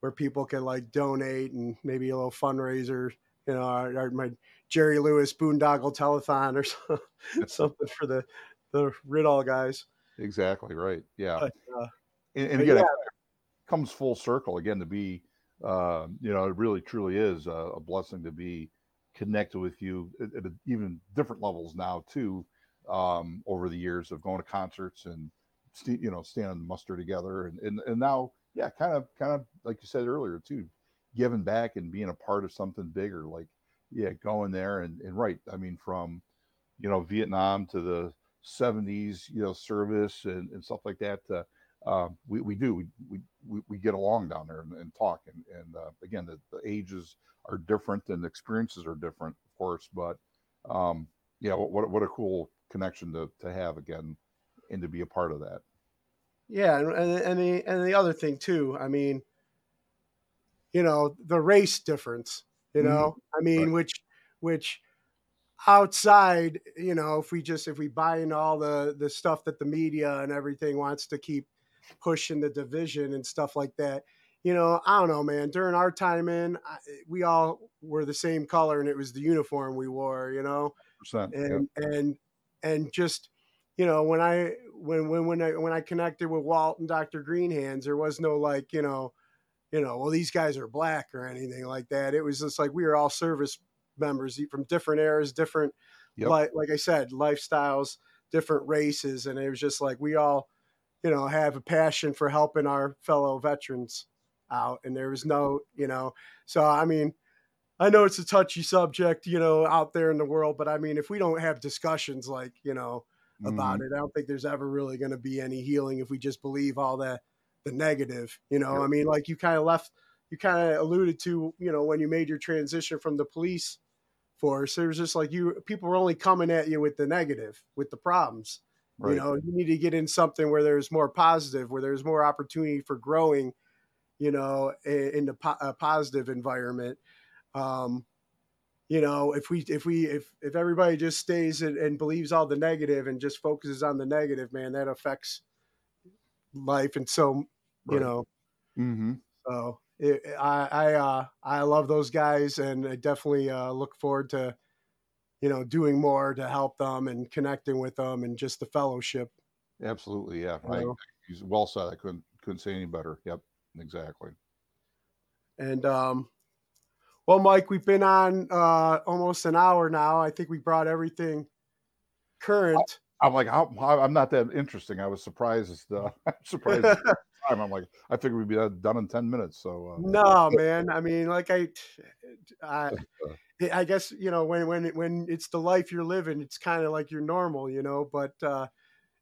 where people can like donate and maybe a little fundraiser. You know, our, our, my Jerry Lewis Boondoggle Telethon or something for the the Rid-All guys. Exactly right. Yeah. But, uh, and, and, again, yeah. it comes full circle again to be, uh, you know, it really truly is a, a blessing to be connected with you at, at even different levels now too. Um, over the years of going to concerts and st- you know standing muster together and, and and now yeah kind of kind of like you said earlier too giving back and being a part of something bigger like yeah going there and, and right i mean from you know vietnam to the 70s you know service and, and stuff like that uh, uh, we, we do we, we, we get along down there and, and talk and, and uh, again the, the, ages are different and the experiences are different of course but um, yeah what, what a cool connection to, to have again and to be a part of that yeah, and and the and the other thing too. I mean, you know, the race difference. You mm-hmm. know, mm-hmm. I mean, right. which which outside, you know, if we just if we buy in all the the stuff that the media and everything wants to keep pushing the division and stuff like that. You know, I don't know, man. During our time in, I, we all were the same color, and it was the uniform we wore. You know, and yeah. and and just you know when I when when when I when I connected with Walt and Dr. Greenhands, there was no like you know, you know, well these guys are black or anything like that. It was just like we were all service members from different eras, different yep. like like I said, lifestyles, different races, and it was just like we all, you know, have a passion for helping our fellow veterans out, and there was no, you know, so I mean. I know it's a touchy subject, you know, out there in the world, but I mean, if we don't have discussions like, you know, about mm-hmm. it. I don't think there's ever really going to be any healing if we just believe all the the negative. You know, yep. I mean, like you kind of left, you kind of alluded to, you know, when you made your transition from the police force, it was just like you people were only coming at you with the negative, with the problems. Right. You know, you need to get in something where there's more positive, where there's more opportunity for growing. You know, in, the po- a positive environment. Um, you know if we if we if if everybody just stays and, and, believes all the negative and just focuses on the negative man that affects life and so you know mm-hmm. so it, i i uh i love those guys and i definitely uh look forward to you know doing more to help them and connecting with them and just the fellowship absolutely yeah I, he's well said i couldn't couldn't say any better yep exactly and um well, Mike, we've been on uh, almost an hour now. I think we brought everything current. I, am like, I'm not that interesting. I was surprised. Uh, I'm surprised. time. I'm like, I figured we'd be done in ten minutes. So uh, no, man. I mean, like I, I, I guess you know when when when it's the life you're living, it's kind of like you're normal, you know. But uh,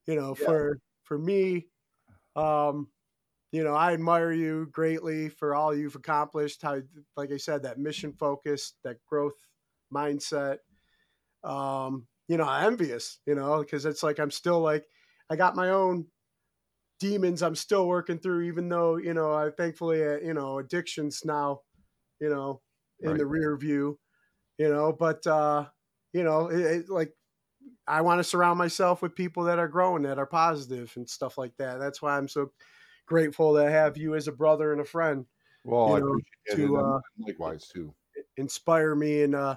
you know, yeah. for for me, um, you know, I admire you greatly for all you've accomplished. How, like I said, that mission focus, that growth mindset. Um, you know, I'm envious, you know, because it's like I'm still like, I got my own demons I'm still working through, even though, you know, I thankfully, uh, you know, addictions now, you know, in right. the rear view, you know, but, uh, you know, it, it, like I want to surround myself with people that are growing, that are positive and stuff like that. That's why I'm so grateful to have you as a brother and a friend. Well, you know, to uh, likewise too. Inspire me and uh,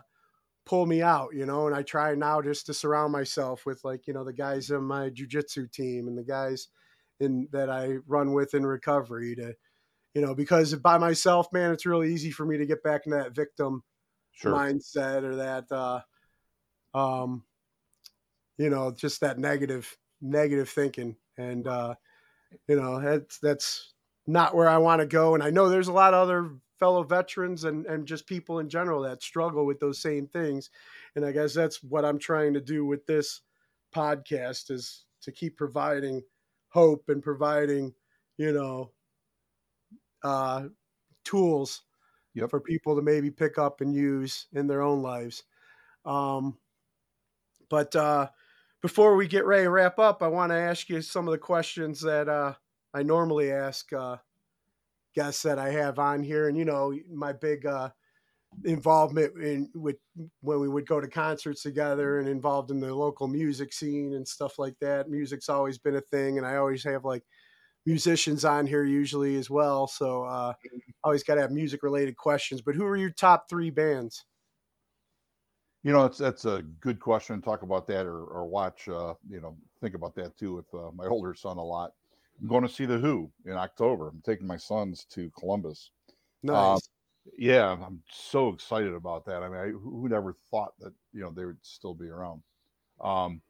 pull me out, you know, and I try now just to surround myself with like, you know, the guys in my jujitsu team and the guys in that I run with in recovery to, you know, because by myself, man, it's really easy for me to get back in that victim Sure. mindset or that, uh, um, you know, just that negative, negative thinking. And, uh, you know, that's, that's not where I want to go. And I know there's a lot of other fellow veterans and, and just people in general that struggle with those same things. And I guess that's what I'm trying to do with this podcast is to keep providing hope and providing, you know, uh, tools Yep. for people to maybe pick up and use in their own lives. Um, but uh, before we get ready to wrap up, I want to ask you some of the questions that uh, I normally ask uh, guests that I have on here. And you know, my big uh, involvement in with when we would go to concerts together and involved in the local music scene and stuff like that. Music's always been a thing, and I always have like musicians on here usually as well. So uh, always got to have music related questions. But who are your top three bands? You know, it's that's a good question. Talk about that or, or watch. Uh, you know, think about that too with uh, my older son a lot. I'm going to see the Who in October. I'm taking my sons to Columbus. Nice. Yeah, I'm so excited about that. I mean, I, who never thought that you know they would still be around? Um,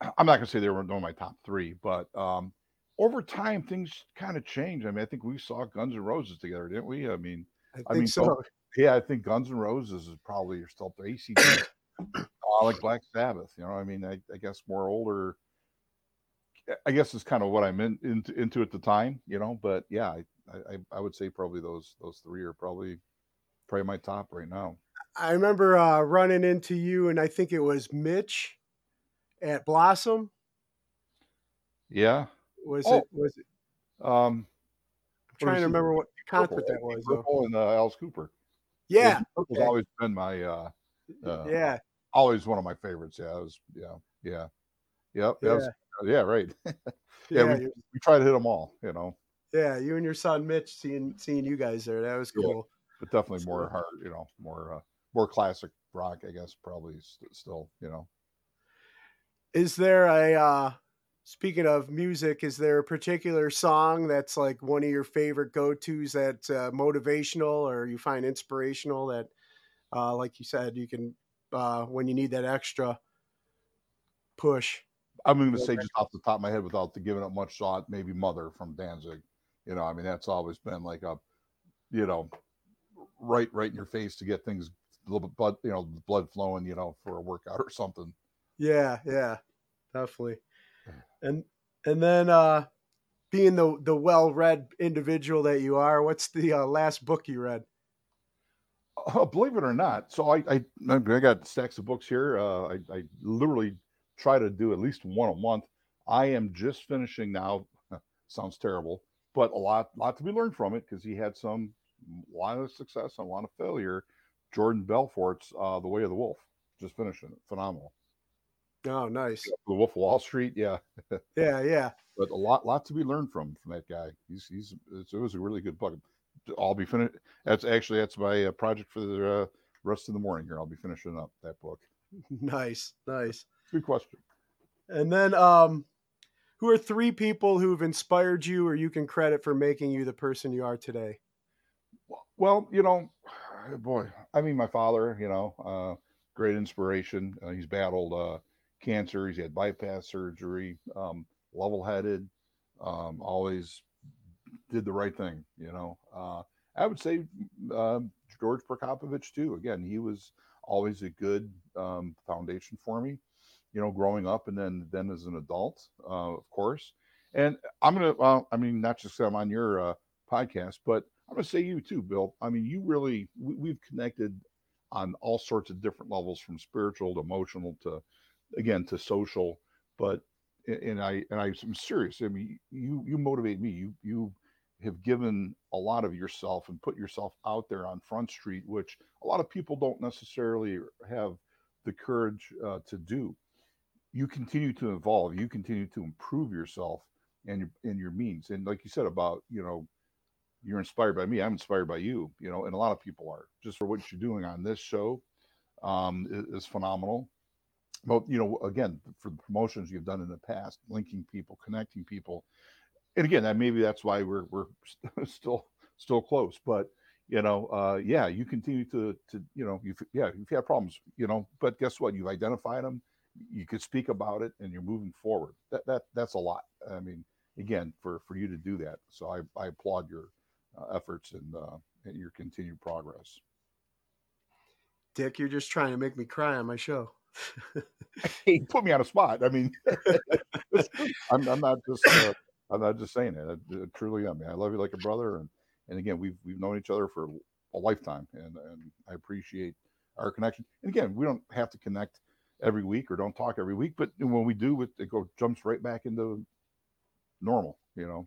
I'm not gonna say they were one of my top three, but um, over time things kind of changed. I mean, I think we saw Guns N' Roses together, didn't we? I mean, I think I mean, so. yeah, I think Guns N' Roses is probably you're still up to ACD, uh, like Black Sabbath. You know, I mean, I, I guess more older. I guess is kind of what I'm in, into into at the time, you know. But yeah, I, I I would say probably those those three are probably probably my top right now. I remember uh, running into you, and I think it was Mitch at Blossom. Yeah. Was Oh. it? Was it? Um, I'm trying to remember what concert that was. Purple and uh, Alice Cooper. Yeah, Purple's okay. always been my uh, uh, yeah, always one of my favorites. Yeah, it was yeah yeah yep yeah, yeah yeah right. yeah. yeah, we- we try to hit them all, you know. Yeah, you and your son Mitch seeing seeing you guys there. That was Yeah. cool. but definitely more hard, you know, more uh, more classic rock, I guess, probably st- still, you know. Is there a uh speaking of music, is there a particular song that's like one of your favorite go-tos that's uh, motivational or you find inspirational that uh like you said you can uh when you need that extra push. I'm going to say just off the top of my head, without the giving up much thought, maybe "Mother" from Danzig. You know, I mean, that's always been like a, you know, right right in your face to get things a little bit blood, you know, blood flowing, you know, for a workout or something. Yeah, yeah, definitely. And and then uh being the the well-read individual that you are, what's the uh, last book you read? Uh, believe it or not, so I, I I got stacks of books here. Uh, I, I literally try to do at least one a month. I am just finishing now. Sounds terrible, but a lot lot to be learned from it because he had some a lot of success and a lot of failure. Jordan Belfort's uh, The Way of the Wolf. Just finishing it, phenomenal. Oh, nice. The Wolf of Wall Street, yeah, Yeah, yeah. but a lot lot to be learned from from that guy. He's he's it's, it was a really good book. I'll be finished. That's actually that's my uh, project for the uh, rest of the morning here. I'll be finishing up that book. Nice, nice. Good question. And then um who are three people who've inspired you or you can credit for making you the person you are today? Well, you know, boy, I mean, my father, you know, uh, great inspiration. Uh, he's battled uh, cancer. He's had bypass surgery. Um, level-headed. Um, always did the right thing. You know, uh, I would say uh, George Prokopovich too. Again, he was always a good um, foundation for me. You know, growing up and then then as an adult, uh, of course. And I'm gonna, well, I mean, not just I'm on your uh, podcast, but I'm gonna say you too, Bill. I mean, you really we, we've connected on all sorts of different levels, from spiritual to emotional to, again, to social. But and I and I'm serious. I mean, you you motivate me. You you have given a lot of yourself and put yourself out there on Front Street, which a lot of people don't necessarily have the courage uh, to do. You continue to evolve. You continue to improve yourself and your and your means. And like you said about you know you're inspired by me i'm inspired by you you know and a lot of people are just for what you're doing on this show um, is, phenomenal. But you know, again, for the promotions you've done in the past, linking people, connecting people, and again, that maybe that's why we're we're still still close. But you know, uh, yeah, you continue to to you know, you yeah, you've had problems, you know, but guess what? You've identified them. You could speak about it, and you're moving forward. That that that's a lot. I mean, again, for for you to do that, so I I applaud your uh, efforts and, uh, and your continued progress. Dick, you're just trying to make me cry on my show. hey, put me on a spot. I mean, I'm, I'm, not just uh, I'm not just saying it. I, I truly am. I love you like a brother, and and again, we've we've known each other for a lifetime, and and I appreciate our connection. And again, we don't have to connect every week or don't talk every week, but when we do, it, it go jumps right back into normal. You know,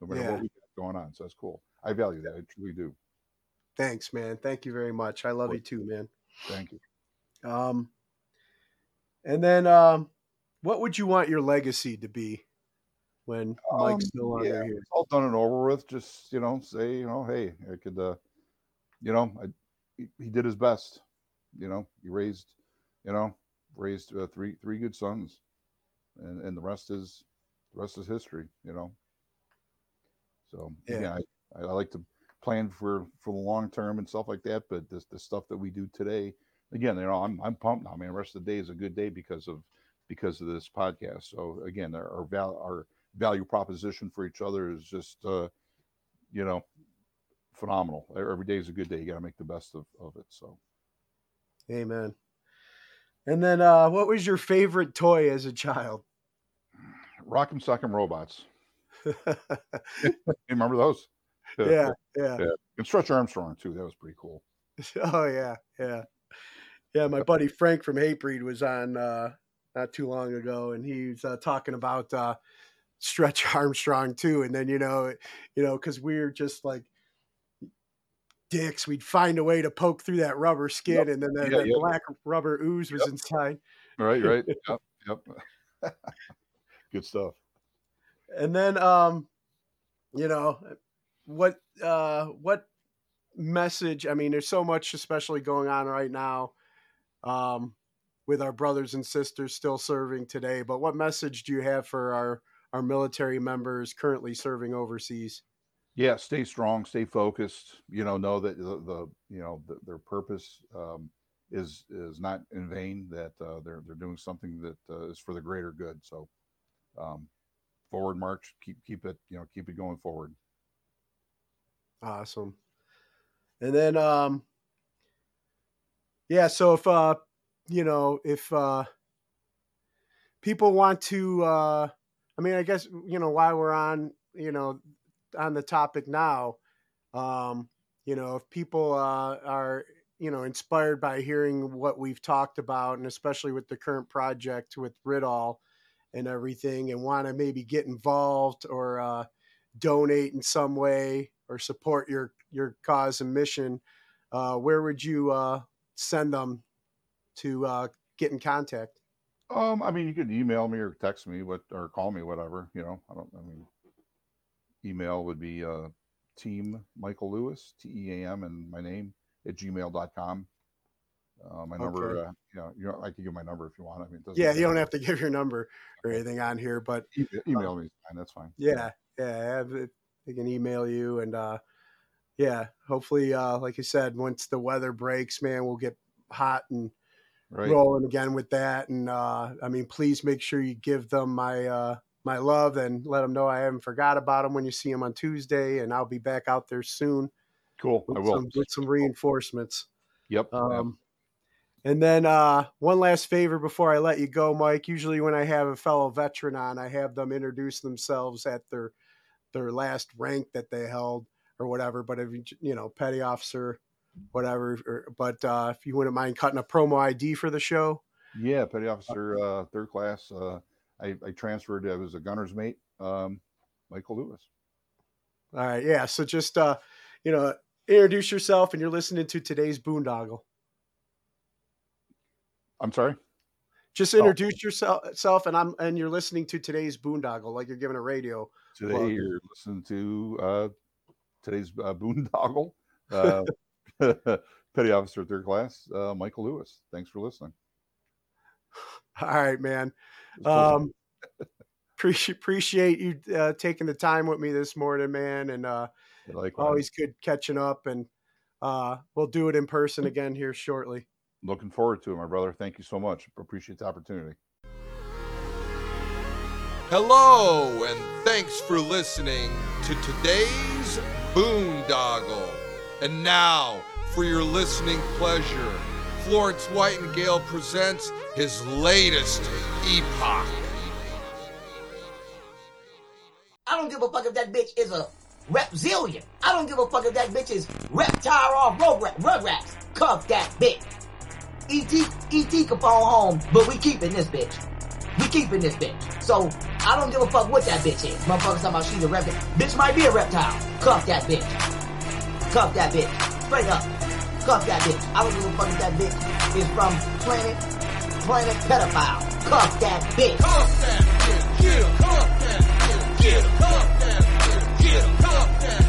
no matter yeah. what we got going on. So that's cool. I value that. I truly do. Thanks, man. Thank you very much. I love you too, man. Thank you. Um, and then, um, what would you want your legacy to be when Mike's um, no longer yeah, here? all done and over with. Just you know, say you know, hey, I could, uh, you know, I, he, he did his best. You know, he raised, you know, raised uh, three three good sons, and and the rest is the rest is history. You know. So yeah, again, I, I like to plan for for the long term and stuff like that. But this the stuff that we do today, again, you know, I'm I'm pumped now. I mean, the rest of the day is a good day because of because of this podcast. So again, our our, val- our value proposition for each other is just uh, you know phenomenal. Every day is a good day. You got to make the best of, of it. So, amen. And then, uh, what was your favorite toy as a child? Rock'em Sock'em Robots. remember those? Yeah, yeah, yeah. And Stretch Armstrong too. That was pretty cool. Oh yeah, yeah, yeah. My buddy Frank from Hatebreed was on uh, not too long ago, and he was uh, talking about uh, Stretch Armstrong too. And then you know, you know, because we are just like dicks, we'd find a way to poke through that rubber skin, yep. and then the, yeah, the yep. black rubber ooze was yep. inside. Right, right. yep, yep. Good stuff. And then, um, you know, what uh, what message? I mean, there's so much, especially going on right now, um, with our brothers and sisters still serving today. But what message do you have for our our military members currently serving overseas? Yeah, stay strong, stay focused. You know, know that the, the you know the, their purpose um, is is not in vain. That uh, they're they're doing something that uh, is for the greater good. So, um, forward march. Keep keep it you know keep it going forward. Awesome. And then um yeah, so if uh you know, if uh people want to uh I mean, I guess you know while we're on, you know, on the topic now, um you know, if people uh are you know inspired by hearing what we've talked about and especially with the current project with Rid-All and everything and want to maybe get involved or uh donate in some way or support your your cause and mission, uh, where would you uh, send them to uh, get in contact? Um, I mean, you could email me or text me, what or call me, whatever. You know, I don't. I mean, email would be uh, team Michael Lewis, T E A M, and my name at gmail.com. Uh, my number, okay. uh, you know, you know, I can give my number if you want. I mean, yeah, you don't have to give your number or anything on here, but email um, me, fine. That's fine. Yeah, yeah, they can email you and uh, yeah, hopefully, uh, like you said, once the weather breaks, man, we'll get hot and right. rolling again with that. And uh, I mean, please make sure you give them my uh, my love and let them know I haven't forgot about them when you see them on Tuesday, and I'll be back out there soon. Cool, I will some, with some reinforcements. Yep. Um, and then uh, one last favor before I let you go, Mike. Usually, when I have a fellow veteran on, I have them introduce themselves at their their last rank that they held or whatever. But if you, you know, petty officer, whatever. Or, but uh, if you wouldn't mind cutting a promo ID for the show. Yeah, petty officer, uh, third class. I, I transferred. I was a gunner's mate, um, Michael Lewis. All right, yeah. So just uh, you know, introduce yourself, and you're listening to today's boondoggle. I'm sorry. Just oh. introduce oh. yourself, and I'm and you're listening to today's boondoggle, like you're giving a radio. Today plug. you're listening to uh, today's uh, boondoggle. Uh, Petty Officer Third Class, uh, Michael Lewis. Thanks for listening. All right, man. It was cool. Um, appreciate appreciate you uh, taking the time with me this morning, man, and uh, Likewise. always good catching up. And uh, we'll do it in person again here shortly. Looking forward to it, my brother. Thank you so much. Appreciate the opportunity. Hello, and thanks for listening to today's Boondoggle. And now, for your listening pleasure, Florence Whitingale presents his latest epoch. I don't give a fuck if that bitch is a repzillion. I don't give a fuck if that bitch is reptile or rugrat, rugrats. Cuff that bitch. E.T. E.T. can phone home, but we keeping this bitch. We keeping this bitch. So, I don't give a fuck what that bitch is. Motherfuckers talking about she's a reptile. Bitch might be a reptile. Cuff that bitch. Cuff that bitch. Straight up. Cuff that bitch. I don't give a fuck if that bitch is from planet, planet pedophile. Cuff that bitch. Cuff that bitch, him, cuff that bitch, him, cuff that bitch, him, cuff that bitch,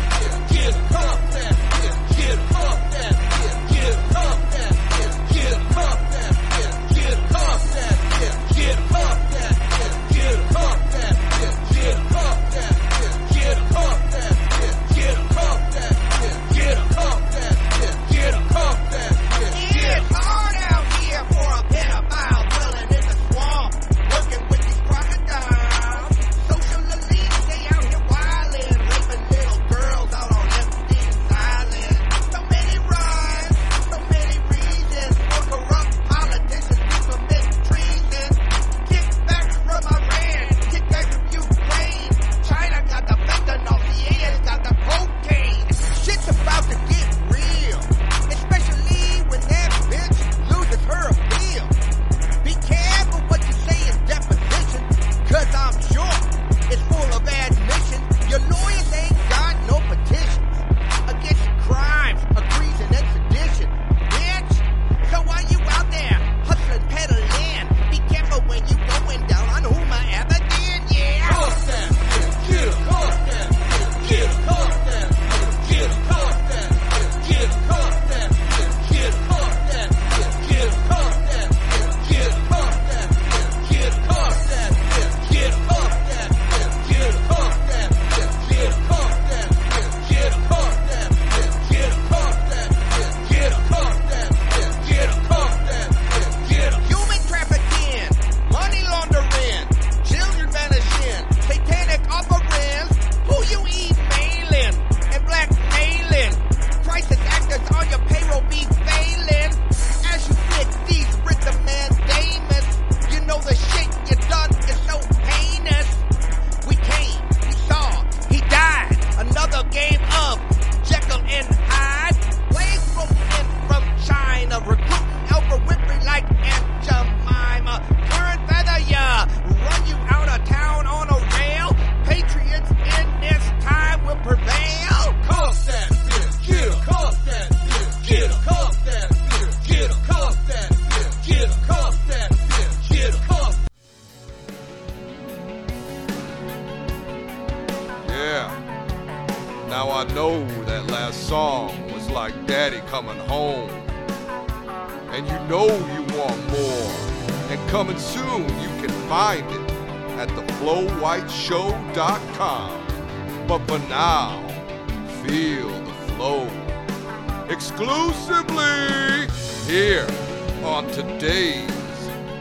on today's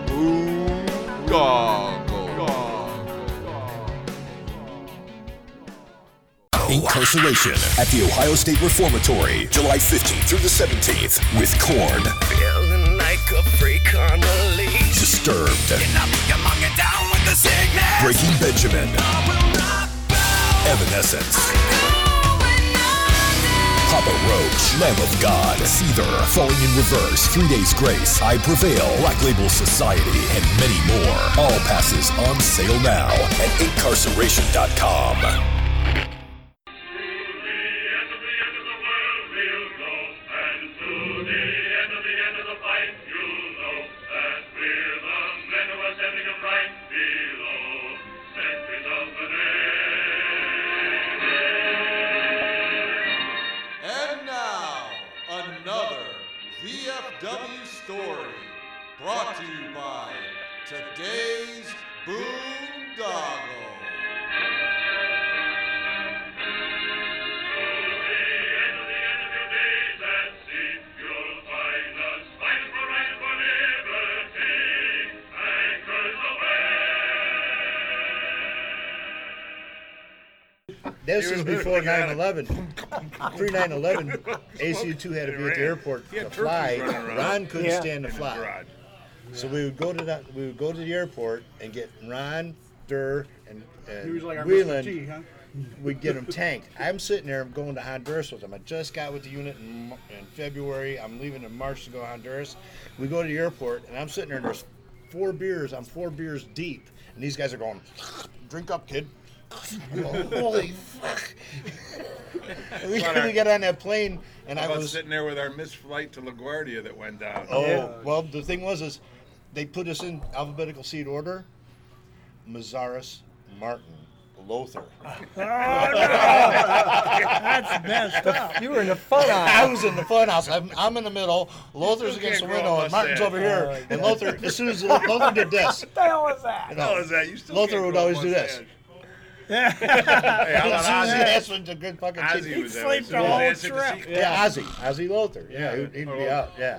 Boondoggle. Inkcarceration at the Ohio State Reformatory, July 15th through the 17th, with Korn. Feeling like a freak on a leash. Disturbed, Enough to get Papa Roach, Lamb of God, Seether, Falling in Reverse, Three Days Grace, I Prevail, Black Label Society, and many more. All passes on sale now at inkcarceration.com. This is before 9/11. Pre 9/11, ACU2 had to be at the airport to fly. turkeys running around. Ron couldn't Yeah. stand to fly, garage. so we would go to that. We would go to the airport and get Ron, Durr, and, and He was like our Whelan. Mr. T, huh? We'd get him tanked. I'm sitting there I'm going to Honduras with him. I just got with the unit in, in February. I'm leaving in March to go to Honduras. We go to the airport, and I'm sitting there, and there's four beers. I'm four beers deep. And these guys are going, drink up, kid. I'm going, Holy fuck. And we, we got on that plane, and How I about was. sitting there with our missed flight to LaGuardia that went down. Oh, well, the thing was, is they put us in alphabetical seat order Mazaris, Martin, Lothar. That's messed up. You were in the fun I aisle. was in the fun house. I'm, I'm in the middle. Lothar's against the can't grow window, and Martin's mustache. over here. Oh, and Lothar, as soon as Lothar did this, What the hell was that? you know, How is that? You still Lothar can't would grow a always do this. mustache. Hey, how as soon about as he Ozzy? asked for the good fucking Ozzy kid. was He'd there. sleep As the whole they trip. Yeah, Ozzy, Ozzy Lothar. Yeah, Yeah. he'd, he'd Oh. be out. Yeah.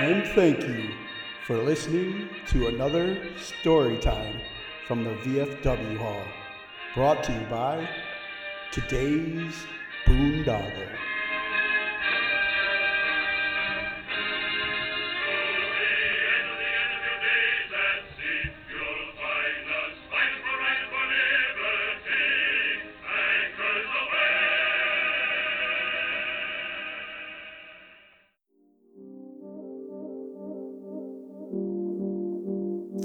And thank you for listening to another story time from the VFW Hall. Brought to you by today's Boondoggle.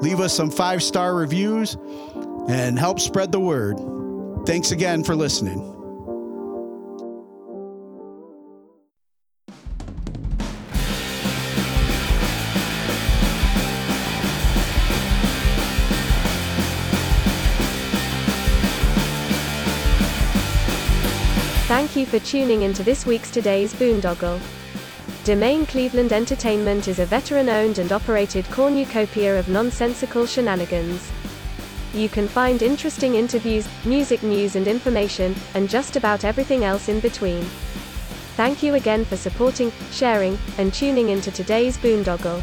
Leave us some five star reviews and help spread the word. Thanks again for listening. Thank you for tuning into this week's Today's Boondoggle. Domain Cleveland Entertainment is a veteran owned and operated cornucopia of nonsensical shenanigans. You can find interesting interviews, music news and information, and just about everything else in between. Thank you again for supporting, sharing, and tuning into today's Boondoggle.